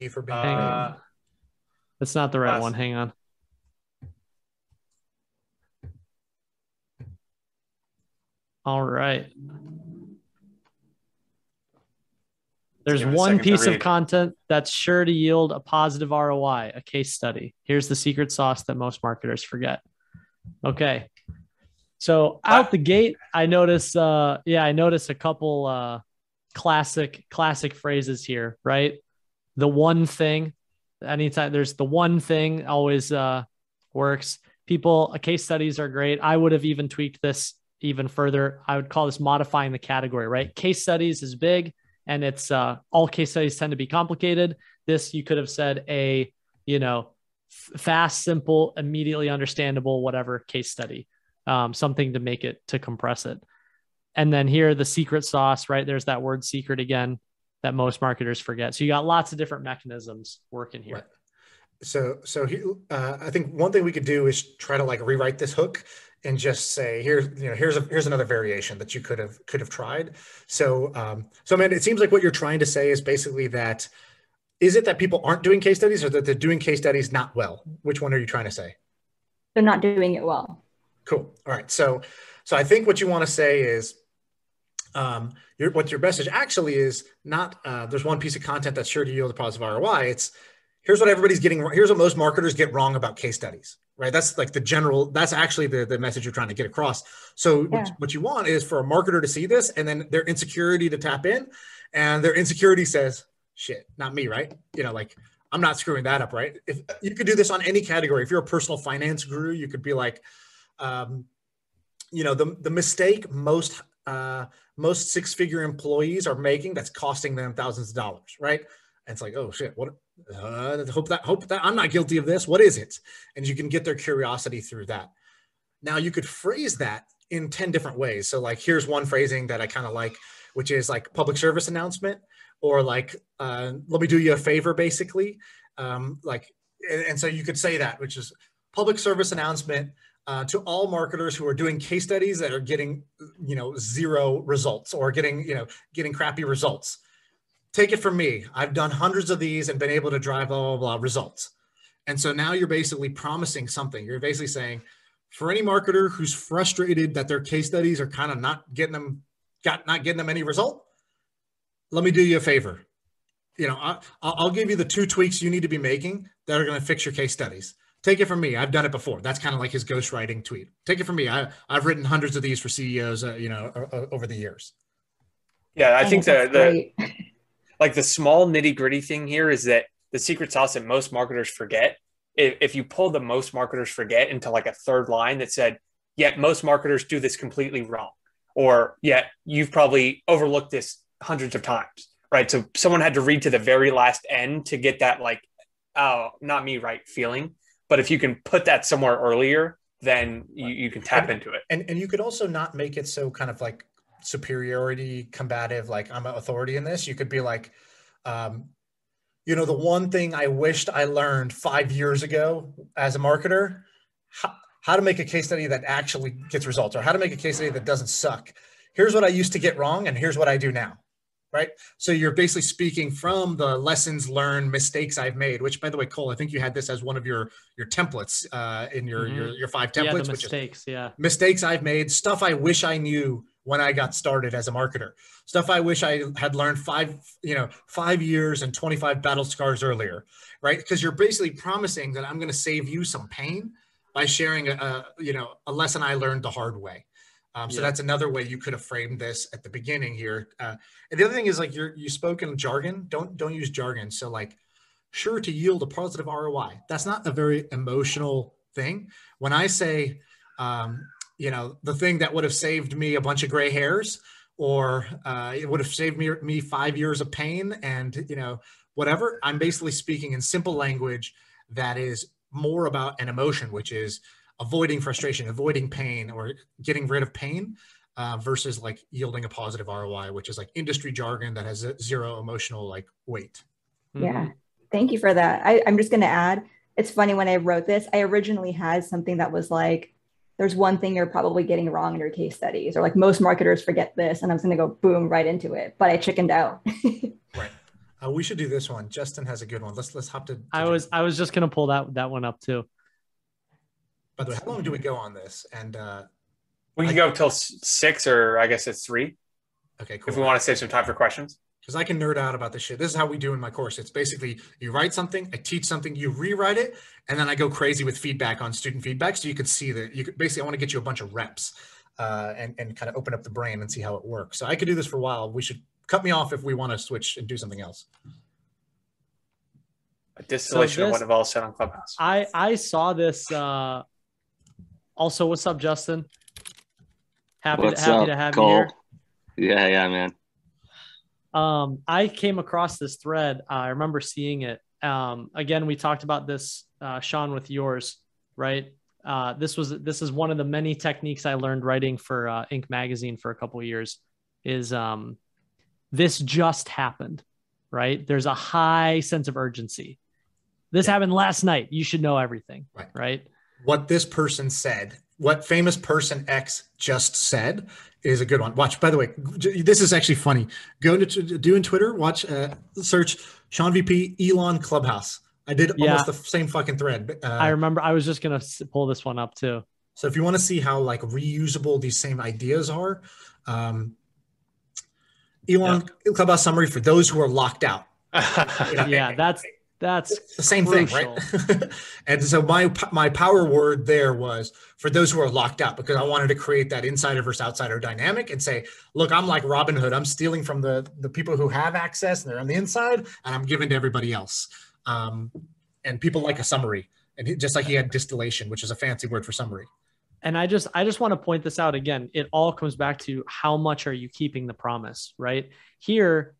you for being Hang Uh, on. That's not the right last- one. Hang on. All right. There's give it a one second to piece of content that's sure to yield a positive ROI, a case study. Here's the secret sauce that most marketers forget. Okay. So out the gate, I notice uh yeah, I notice a couple uh classic classic phrases here, right? The one thing, anytime there's the one thing always uh works. People uh, case studies are great. I would have even tweaked this even further. I would call this modifying the category, right? Case studies is big and it's uh all case studies tend to be complicated. This you could have said a, you know, fast, simple, immediately understandable, whatever case study, um, something to make it to compress it. And then here, the secret sauce, right? There's that word secret again that most marketers forget. So you got lots of different mechanisms working here. Right. So, so uh, I think one thing we could do is try to like rewrite this hook and just say here's you know here's a here's another variation that you could have could have tried. So, um, so man, it seems like what you're trying to say is basically that is it that people aren't doing case studies or that they're doing case studies not well? Which one are you trying to say? They're not doing it well. Cool. All right. So, so I think what you want to say is um, your, what your message actually is not uh, there's one piece of content that's sure to yield a positive ROI. It's here's what everybody's getting here's what most marketers get wrong about case studies right that's like the general that's actually the, the message you're trying to get across so yeah. what, what you want is for a marketer to see this and then their insecurity to tap in and their insecurity says shit not me right you know like i'm not screwing that up right if you could do this on any category if you're a personal finance guru you could be like um, you know the, the mistake most uh, most six figure employees are making that's costing them thousands of dollars right and it's like oh shit what uh, hope that hope that I'm not guilty of this. What is it? And you can get their curiosity through that. Now you could phrase that in 10 different ways. So like here's one phrasing that I kind of like, which is like public service announcement or like uh, let me do you a favor basically. Um, like and, and so you could say that, which is public service announcement uh, to all marketers who are doing case studies that are getting you know zero results or getting you know getting crappy results take it from me. I've done hundreds of these and been able to drive blah, blah, blah results. And so now you're basically promising something. You're basically saying, for any marketer who's frustrated that their case studies are kind of not getting them, got not getting them any result, let me do you a favor. You know, I, I'll give you the two tweaks you need to be making that are going to fix your case studies. Take it from me. I've done it before. That's kind of like his ghostwriting tweet. Take it from me. I, I've written hundreds of these for CEOs, uh, you know, over the years. Yeah, I think the, the [LAUGHS] like the small nitty gritty thing here is that the secret sauce that most marketers forget. If, if you pull the most marketers forget into like a third line that said, yet most marketers do this completely wrong, or yet you've probably overlooked this hundreds of times, right? So someone had to read to the very last end to get that like, oh, not me, right feeling. But if you can put that somewhere earlier, then you, you can tap and, into it. And and you could also not make it so kind of like superiority combative like i'm an authority in this. You could be like um, you know the one thing i wished i learned five years ago as a marketer how, how to make a case study that actually gets results or how to make a case study that doesn't suck. Here's what i used to get wrong and here's what i do now right so you're basically speaking from the lessons learned mistakes i've made which by the way cole i think you had this as one of your your templates uh, in your, mm-hmm. your your five templates yeah, the mistakes yeah mistakes i've made stuff i wish i knew when I got started as a marketer. Stuff I wish I had learned five, you know, five years and 25 battle scars earlier, right? Because you're basically promising that I'm going to save you some pain by sharing a, a, you know, a lesson I learned the hard way. Um, so yeah. that's another way you could have framed this at the beginning here. Uh, and the other thing is like you're you spoke in jargon. Don't don't use jargon. So like, sure to yield a positive ROI. That's not a very emotional thing. When I say um, you know, the thing that would have saved me a bunch of gray hairs or uh, it would have saved me, me five years of pain and, you know, whatever. I'm basically speaking in simple language that is more about an emotion, which is avoiding frustration, avoiding pain, or getting rid of pain. Uh, versus like yielding a positive ROI, which is like industry jargon that has zero emotional like weight. Yeah, mm-hmm. thank you for that. I, I'm just going to add. It's funny when I wrote this, I originally had something that was like there's one thing you're probably getting wrong in your case studies, or like most marketers forget this, and I'm going to go boom right into it. But I chickened out. [LAUGHS] right. Uh, we should do this one. Justin has a good one. Let's let's hop to. to I was I was just going to pull that that one up too. By the way, how long do we go on this? And uh, we can I, go till six, or I guess it's three. Okay, cool. If we want to save some time for questions because I can nerd out about this shit. This is how we do in my course. It's basically you write something, I teach something, you rewrite it, and then I go crazy with feedback on student feedback. So you can see that you could basically I want to get you a bunch of reps uh, and and kind of open up the brain and see how it works. So I could do this for a while. We should cut me off if we want to switch and do something else. A distillation so this, of what Naval said on Clubhouse. I I saw this. Uh, also, what's up, Justin? Happy what's to, happy up, to have Cole? you here. Yeah, yeah, man um, I came across this thread. Uh, I remember seeing it. Um, again, we talked about this uh, Shaan, with yours, right? Uh, this was this is one of the many techniques I learned writing for uh, Inc. magazine for a couple years. Is um, this just happened, right? There's a high sense of urgency. This yeah. happened last night. You should know everything, right? right? What this person said, what famous person X just said, is a good one. Watch. By the way, this is actually funny. Go to doing Twitter. Watch. Uh, search Shaan VP Elon Clubhouse. I did yeah. almost the same fucking thread. Uh, I remember. I was just gonna pull this one up too. So if you want to see how like reusable these same ideas are, um, Elon yeah. Clubhouse summary for those who are locked out. [LAUGHS] you know, yeah, that's that's the same crucial. thing, right? [LAUGHS] and so my my power word there was for those who are locked out because I wanted to create that insider versus outsider dynamic and say, look, I'm like Robin Hood. I'm stealing from the the people who have access and they're on the inside, and I'm giving to everybody else. Um, and people like a summary, and he, just like he had distillation, which is a fancy word for summary. And I just I just want to point this out again. It all comes back to how much are you keeping the promise, right? Here,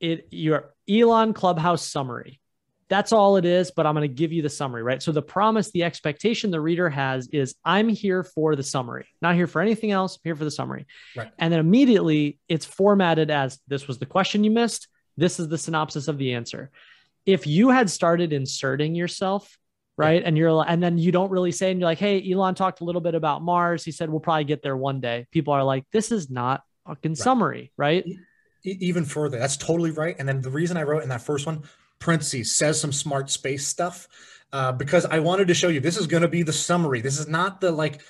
it your Elon Clubhouse summary that's all it is, but I'm going to give you the summary, right? So the promise, the expectation the reader has is I'm here for the summary, not here for anything else, I'm here for the summary. Right. And then immediately it's formatted as this was the question you missed. This is the synopsis of the answer. If you had started inserting yourself, right, and you're and then you don't really say, and you're like, hey, Elon talked a little bit about Mars. He said we'll probably get there one day. People are like, this is not fucking right. summary, right? Even further, that's totally right. And then the reason I wrote in that first one parentheses says some smart space stuff uh, because I wanted to show you this is going to be the summary. This is not the like.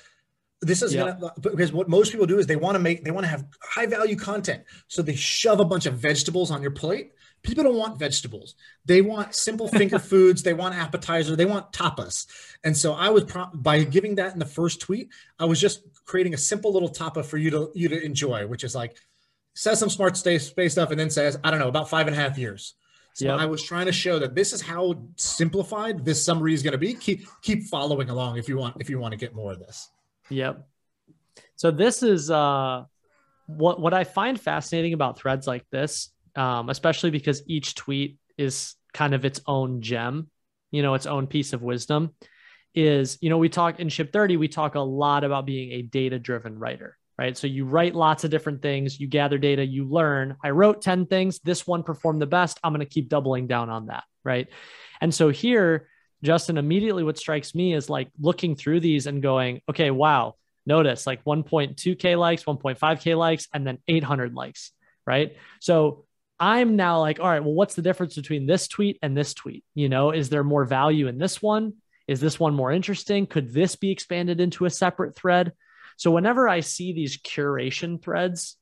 This is yep. gonna because what most people do is they want to make they want to have high value content, so they shove a bunch of vegetables on your plate. People don't want vegetables; they want simple finger [LAUGHS] foods. They want appetizer. They want tapas. And so I was pro- by giving that in the first tweet, I was just creating a simple little tapa for you to you to enjoy, which is like says some smart space space stuff and then says I don't know about five and a half years so yep. I was trying to show that this is how simplified this summary is going to be. Keep keep following along if you want if you want to get more of this. Yep. So this is uh what what I find fascinating about threads like this, um, especially because each tweet is kind of its own gem, you know, its own piece of wisdom, is you know we talk in Ship 30 we talk a lot about being a data driven writer right? So you write lots of different things, you gather data, you learn. I wrote 10 things, this one performed the best. I'm going to keep doubling down on that, right? And so here, Justin, immediately what strikes me is like looking through these and going, okay, wow, notice like 1.2K likes, 1.5K likes, and then 800 likes, right? So I'm now like, all right, well, what's the difference between this tweet and this tweet? You know, is there more value in this one? Is this one more interesting? Could this be expanded into a separate thread? So whenever I see these curation threads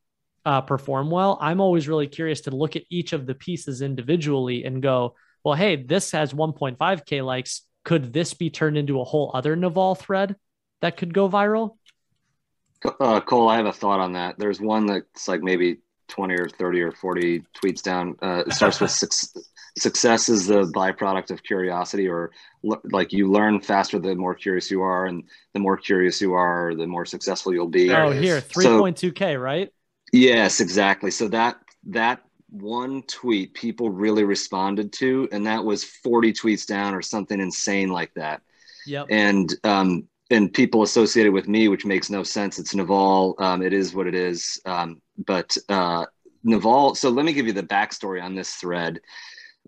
uh, perform well, I'm always really curious to look at each of the pieces individually and go, well, hey, this has 1.5K likes. Could this be turned into a whole other Naval thread that could go viral? Uh, Cole, I have a thought on that. There's one that's like maybe 20 or 30 or 40 tweets down. Uh, it starts with [LAUGHS] six, success is the byproduct of curiosity or like you learn faster the more curious you are and the more curious you are the more successful you'll be. Oh here 3.2k so, right? Yes exactly. So that that one tweet people really responded to and that was 40 tweets down or something insane like that. Yep. And um and people associated with me which makes no sense. It's naval. Um, it is what it is. Um, but uh naval so let me give you the backstory on this thread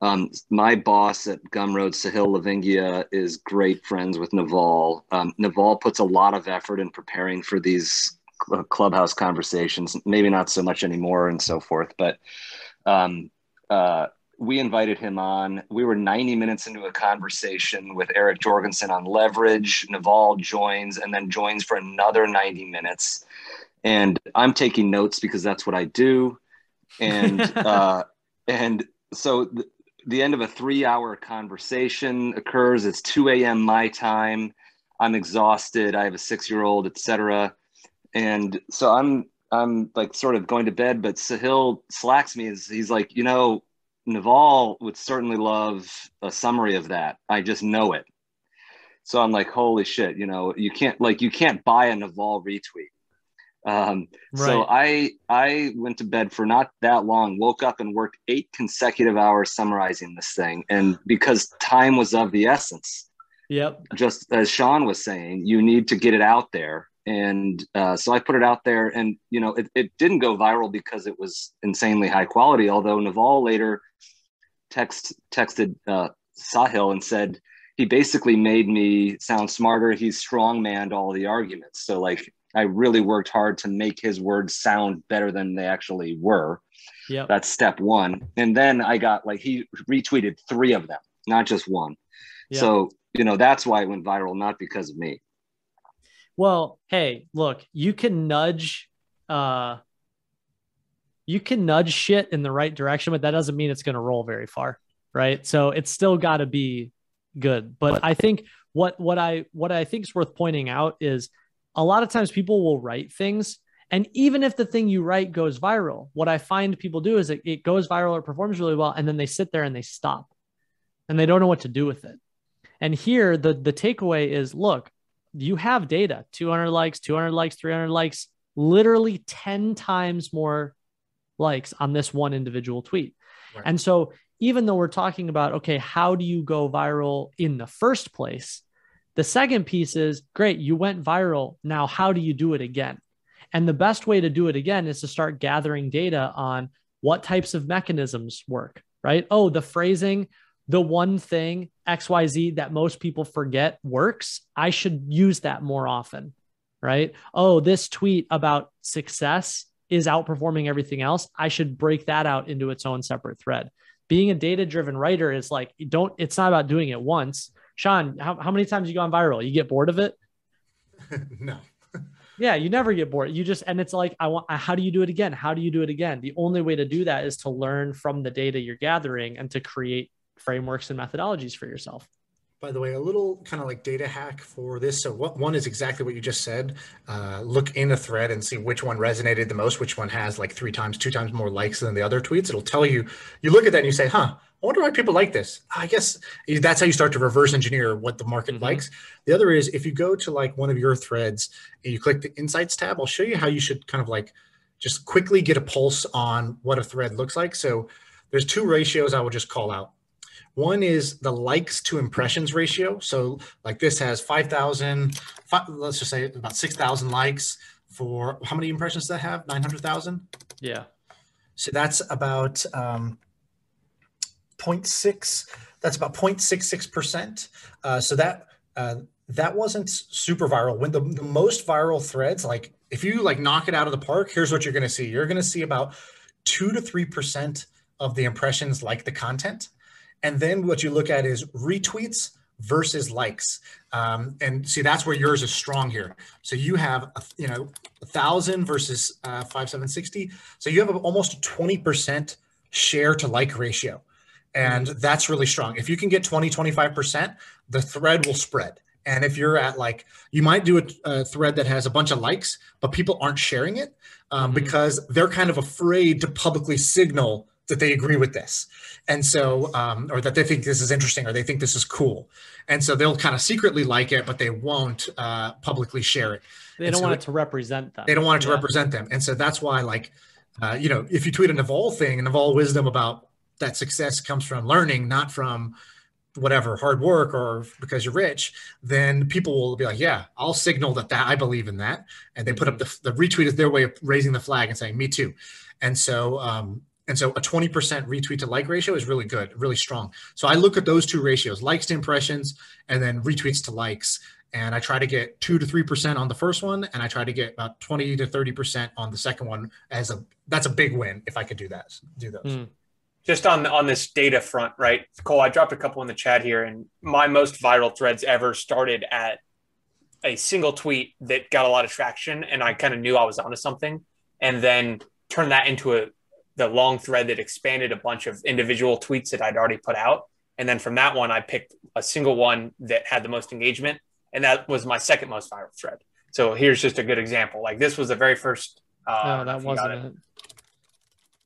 um, my boss at Gumroad, Sahil Lavingia, is great friends with Naval. Um, Naval puts a lot of effort in preparing for these clubhouse conversations, maybe not so much anymore and so forth. But um, uh, we invited him on. We were 90 minutes into a conversation with Eric Jorgenson on leverage. Naval joins and then joins for another 90 minutes. And I'm taking notes because that's what I do. And, [LAUGHS] uh, and so the end of a three hour conversation occurs. It's 2 a.m. my time. I'm exhausted. I have a six year old, etc. And so I'm I'm like sort of going to bed, but Sahil slacks me as he's like, you know, Naval would certainly love a summary of that. I just know it. So I'm like, holy shit, you know, you can't like you can't buy a Naval retweet. Um, right. So I I went to bed for not that long. Woke up and worked eight consecutive hours summarizing this thing, and because time was of the essence, Yep. Just as Shaan was saying, you need to get it out there. And uh, so I put it out there, and you know, it, it didn't go viral because it was insanely high quality. Although Naval later text texted uh, Sahil and said he basically made me sound smarter. He's strongmanned all the arguments. So like I really worked hard to make his words sound better than they actually were. Yeah. That's step one. And then I got like he retweeted three of them, not just one. Yep. So, you know, that's why it went viral, not because of me. Well, hey, look, you can nudge uh you can nudge shit in the right direction, but that doesn't mean it's going to roll very far, right? So it's still got to be good. But I think what what I what I think is worth pointing out is a lot of times people will write things and even if the thing you write goes viral, what I find people do is it, it goes viral or performs really well and then they sit there and they stop and they don't know what to do with it. And here the the takeaway is look, you have data 200 likes 200 likes 300 likes literally 10 times more likes on this one individual tweet Right. and so even though we're talking about okay how do you go viral in the first place the second piece is great you went viral now how do you do it again and the best way to do it again is to start gathering data on what types of mechanisms work right oh the phrasing the one thing XYZ that most people forget works, I should use that more often, right? Oh, this tweet about success is outperforming everything else. I should break that out into its own separate thread. Being a data driven writer is like, don't, it's not about doing it once. Shaan, how, how many times you gone viral? You get bored of it? [LAUGHS] no. Yeah, you never get bored. You just, and it's like, I want, how do you do it again? How do you do it again? The only way to do that is to learn from the data you're gathering and to create frameworks and methodologies for yourself. By the way, a little kind of like data hack for this. So, what one is exactly what you just said. Uh, look in a thread and see which one resonated the most, which one has like three times, two times more likes than the other tweets. It'll tell you. You look at that and you say, "Huh, I wonder why people like this." I guess that's how you start to reverse engineer what the market Mhm. likes. The other is if you go to like one of your threads and you click the Insights tab, I'll show you how you should kind of like just quickly get a pulse on what a thread looks like. So, there's two ratios I will just call out. One is the likes to impressions ratio. So like this has 5,000, fi- let's just say about 6,000 likes for how many impressions does that have? 900,000? Yeah. So that's about um, 0.6. That's about 0.66%. Uh, so that uh, that wasn't super viral. When the, the most viral threads, like if you like knock it out of the park, here's what you're going to see. You're going to see about two to three percent of the impressions like the content, and then what you look at is retweets versus likes. Um, and see, that's where yours is strong here. So you have, you know, a thousand versus uh, five, seven, 60. So you have almost a 20% share to like ratio. And that's really strong. If you can get 20, 25%, the thread will spread. And if you're at like, you might do a, a thread that has a bunch of likes, but people aren't sharing it um, Mhm. because they're kind of afraid to publicly signal that they agree with this. And so, um, or that they think this is interesting or they think this is cool. And so they'll kind of secretly like it, but they won't uh, publicly share it. They And don't so want it- to represent them. They don't want it to Yeah. represent them. And so that's why, like, uh, you know, if you tweet a Naval thing, and Naval wisdom about that success comes from learning, not from whatever hard work or because you're rich, then people will be like, yeah, I'll signal that, that I believe in that. And they put up the, the retweet is their way of raising the flag and saying, me too. And so, um, and so a 20% retweet to like ratio is really good, really strong. So I look at those two ratios, likes to impressions and then retweets to likes. And I try to get two to 3% on the first one. And I try to get about 20 to 30% on the second one as a, that's a big win if I could do that, do those. Mm. Just on on this data front, right? Cole, I dropped a couple in the chat here, and my most viral threads ever started at a single tweet that got a lot of traction, and I kind of knew I was onto something, and then turned that into a the long thread that expanded a bunch of individual tweets that I'd already put out, and then from that one, I picked a single one that had the most engagement, and that was my second most viral thread. So here's just a good example. Like this was the very first. Uh, No, that if you got wasn't it.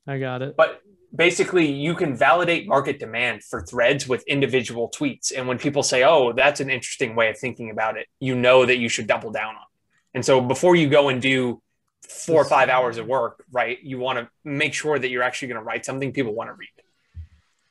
I got it. but basically you can validate market demand for threads with individual tweets. And when people say oh that's an interesting way of thinking about it you know that you should double down on and so before you go and do four or five hours of work right you want to make sure that you're actually going to write something people want to read.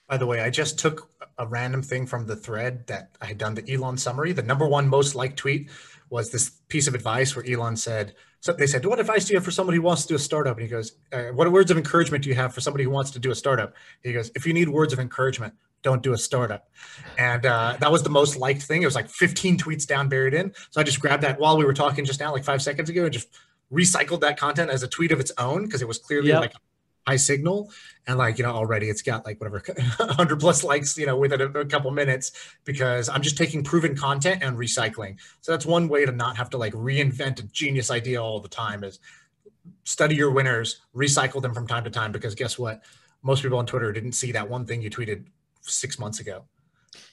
By the way, I just took a random thing from the thread that I had done the Elon summary. The number one most liked tweet was this piece of advice where Elon said, so they said, what advice do you have for somebody who wants to do a startup? And he goes, uh, what words of encouragement do you have for somebody who wants to do a startup? He goes, if you need words of encouragement, don't do a startup. And uh, that was the most liked thing. It was like 15 tweets down buried in. So I just grabbed that while we were talking just now, like five seconds ago, and just recycled that content as a tweet of its own because it was clearly yep. like high signal. And like you know already it's got like whatever [LAUGHS] 100 plus likes you know within a, a, couple minutes because i'm just taking proven content and recycling. So that's one way to not have to like reinvent a genius idea all the time is study your winners recycle them from time to time because guess what? Most people on twitter didn't see that one thing you tweeted six months ago.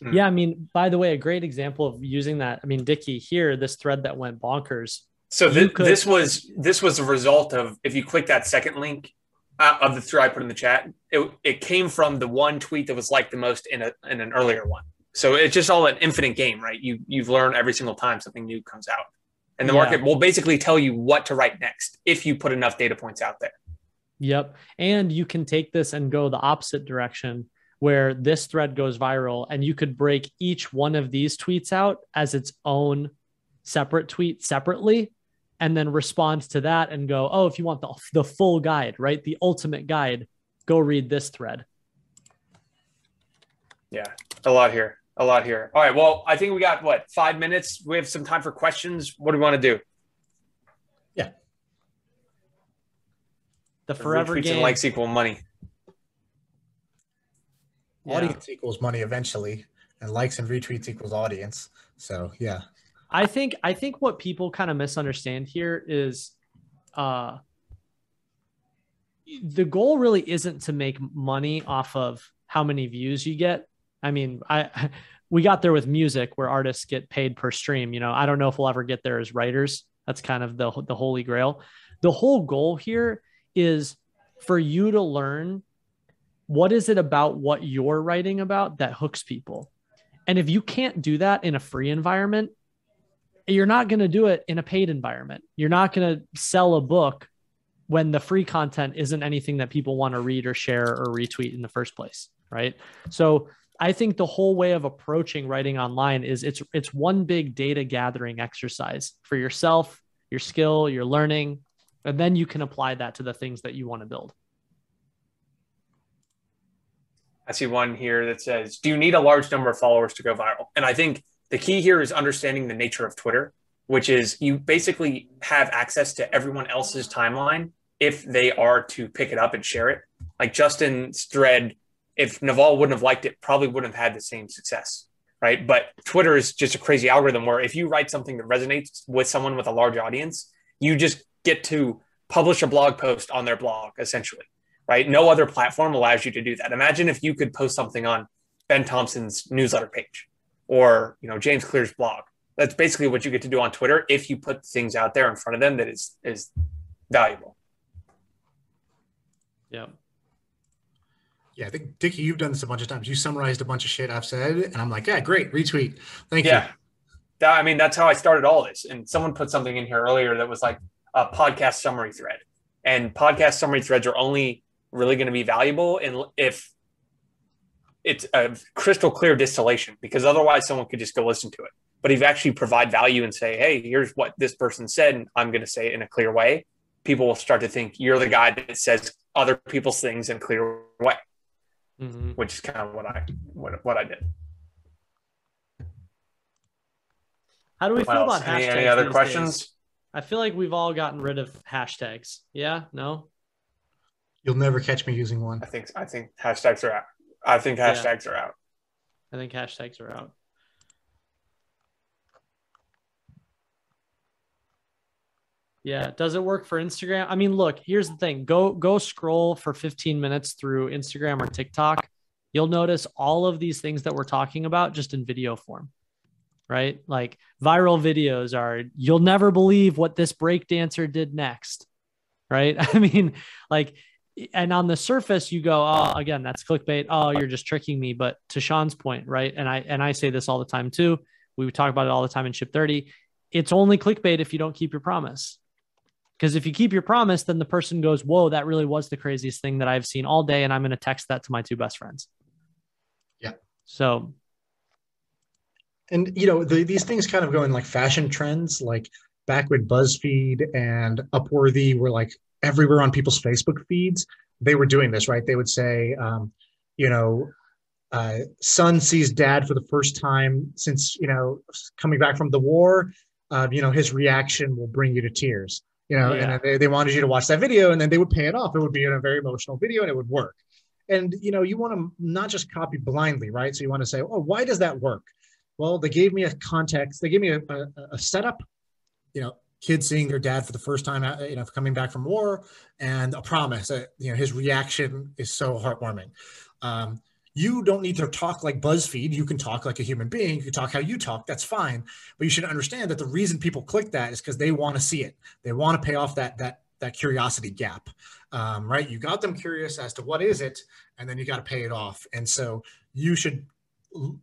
Hmm. yeah i mean by the way a great example of using that i mean dickie here this thread that went bonkers. So th- could- this was this was a result of if you click that second link uh, of the three I put in the chat, it, it came from the one tweet that was liked the most in a in an earlier one. So it's just all an infinite game, right? You you've learned every single time something new comes out, and the yeah. market will basically tell you what to write next if you put enough data points out there. Yep, and you can take this and go the opposite direction where this thread goes viral, and you could break each one of these tweets out as its own separate tweet separately and then respond to that and go, oh, if you want the, the full guide, right? The ultimate guide, go read this thread. Yeah, a lot here. A lot here. All right. Well, I think we got what, five minutes? We have some time for questions. What do we want to do? Yeah. The forever Retweets game. And likes equal money. Audience yeah. equals money eventually, and likes and retweets equals audience. So, yeah. I think I think what people kind of misunderstand here is uh the goal really isn't to make money off of how many views you get. I mean, I [LAUGHS] we got there with music where artists get paid per stream, you know. I don't know if we'll ever get there as writers. That's kind of the the holy grail. The whole goal here is for you to learn what is it about what you're writing about that hooks people. And if you can't do that in a free environment, you're not going to do it in a paid environment. You're not going to sell a book when the free content isn't anything that people want to read or share or retweet in the first place, right? So I think the whole way of approaching writing online is it's it's one big data gathering exercise for yourself, your skill, your learning, and then you can apply that to the things that you want to build. I see one here that says, "Do you need a large number of followers to go viral?" And I think the key here is understanding the nature of Twitter, which is you basically have access to everyone else's timeline if they are to pick it up and share it. Like Justin's thread, if Naval wouldn't have liked it, probably wouldn't have had the same success. Right. But Twitter is just a crazy algorithm where if you write something that resonates with someone with a large audience, you just get to publish a blog post on their blog, essentially. Right. No other platform allows you to do that. Imagine if you could post something on Ben Thompson's newsletter page or you know James Clear's blog. That's basically what you get to do on Twitter if you put things out there in front of them that is is valuable. Yeah. Yeah, I think Dickie, you've done this a bunch of times. You summarized a bunch of shit I've said, and I'm like, yeah, great, retweet. Thank yeah. you. Yeah, I mean, that's how I started all this. And someone put something in here earlier that was like a podcast summary thread. And podcast summary threads are only really going to be valuable in, if it's a crystal clear distillation because otherwise someone could just go listen to it. But if you actually provide value and say, hey, here's what this person said, and I'm going to say it in a clear way, people will start to think you're the guy that says other people's things in a clear way, mm-hmm. which is kind of what I what, what I did. How do we what feel else? about hashtags? Any, any other questions? Days? I feel like we've all gotten rid of hashtags. Yeah, no. You'll never catch me using one. I think I think hashtags are out. I think hashtags yeah. are out. I think hashtags are out. Yeah, does it work for Instagram? I mean, look, here's the thing. Go go scroll for 15 minutes through Instagram or TikTok. You'll notice all of these things that we're talking about just in video form. Right? Like viral videos are you'll never believe what this break dancer did next. Right? [LAUGHS] I mean, like and on the surface you go oh again that's clickbait. Oh you're just tricking me. But to Shaan's point right and i and i say this all the time too we talk about it all the time in ship 30 it's only clickbait if you don't keep your promise. Because if you keep your promise then the person goes whoa that really was the craziest thing that i've seen all day and i'm going to text that to my two best friends. Yeah. So, and you know, the, these things kind of go in like fashion trends, like back when BuzzFeed and Upworthy were like everywhere on people's Facebook feeds. They were doing this, right? They would say, um, you know, uh, son sees dad for the first time since you know coming back from the war. Uh, you know, his reaction will bring you to tears. You know, yeah. and they, they wanted you to watch that video, and then they would pay it off. It would be in a very emotional video, and it would work. And you know, you want to not just copy blindly, right? So you want to say, oh, why does that work? Well, they gave me a context. They gave me a, a, a setup. You know, kids seeing their dad for the first time, uh, you know, coming back from war, and a promise you know his reaction is so heartwarming. Um, you don't need to talk like BuzzFeed. You can talk like a human being. You can talk how you talk. That's fine. But you should understand that the reason people click that is because they want to see it. They want to pay off that that that curiosity gap, um, right? You got them curious as to what is it, and then you got to pay it off. And so you should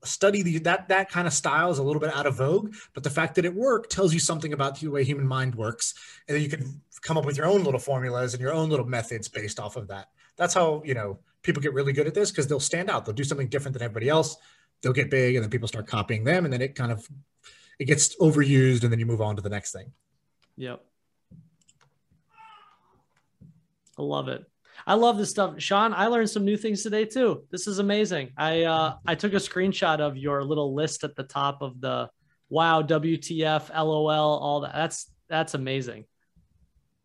study the, that that kind of style is a little bit out of vogue, but the fact that it worked tells you something about the way human mind works, and then you can come up with your own little formulas and your own little methods based off of that. That's how you know people get really good at this because they'll stand out. They'll do something different than everybody else. They'll get big, and then people start copying them, and then it kind of it gets overused, and then you move on to the next thing. Yep. I love it. I love this stuff, Shaan. I learned some new things today too. This is amazing. I uh, I took a screenshot of your little list at the top of the wow, WTF, LOL, all that. That's that's amazing.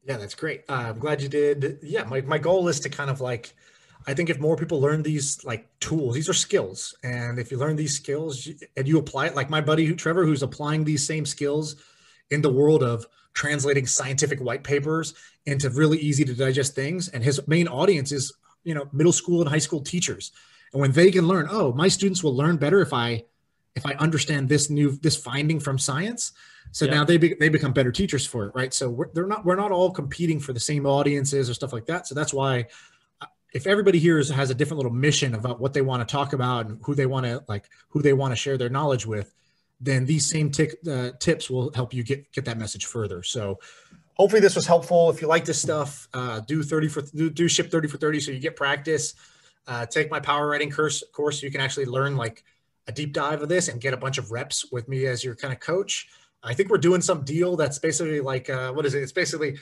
Yeah, that's great. Uh, I'm glad you did. Yeah, my my goal is to kind of like I think if more people learn these like tools, these are skills, and if you learn these skills and you apply it, like my buddy Trevor, who's applying these same skills in the world of translating scientific white papers into really easy to digest things, and his main audience is you know middle school and high school teachers, and when they can learn, oh, my students will learn better if I if I understand this new this finding from science. So yeah. now they be, they become better teachers for it, right? So we're, they're not we're not all competing for the same audiences or stuff like that. So that's why uh, if everybody here is, has a different little mission about what they want to talk about and who they want to like who they want to share their knowledge with then these same uh, tips will help you get get that message further. So hopefully this was helpful. If you like this stuff uh, do 30 for do, do ship 30 for 30 so you get practice. Uh, take my power writing course course you can actually learn like a deep dive of this and get a bunch of reps with me as your kind of coach. I think we're doing some deal that's basically like uh, what is it? It's basically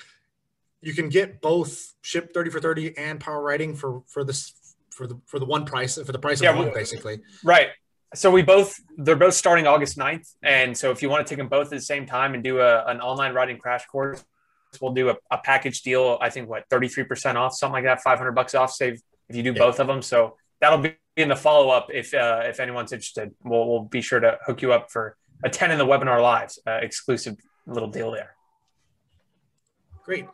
you can get both ship 30 for 30 and power writing for for this for the for the one price for the price yeah, of one basically. Right so we both they're both starting august 9th and so if you want to take them both at the same time and do a, an online writing crash course we'll do a, a package deal i think what 33% off something like that 500 bucks off save if you do yeah. both of them so that'll be in the follow-up if uh, if anyone's interested we'll, we'll be sure to hook you up for a 10 in the webinar lives uh, exclusive little deal there great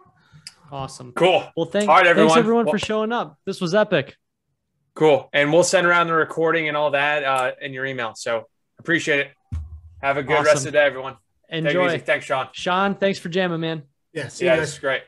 Awesome. Cool. Well, thank, All right, everyone. thanks everyone well, for showing up. This was epic. Cool. And we'll send around the recording and all that uh, in your email. So appreciate it. Have a good awesome. rest of the day, everyone. Enjoy. Thanks, Shaan. Shaan, thanks for jamming, man. Yeah, see yeah, you guys. Great.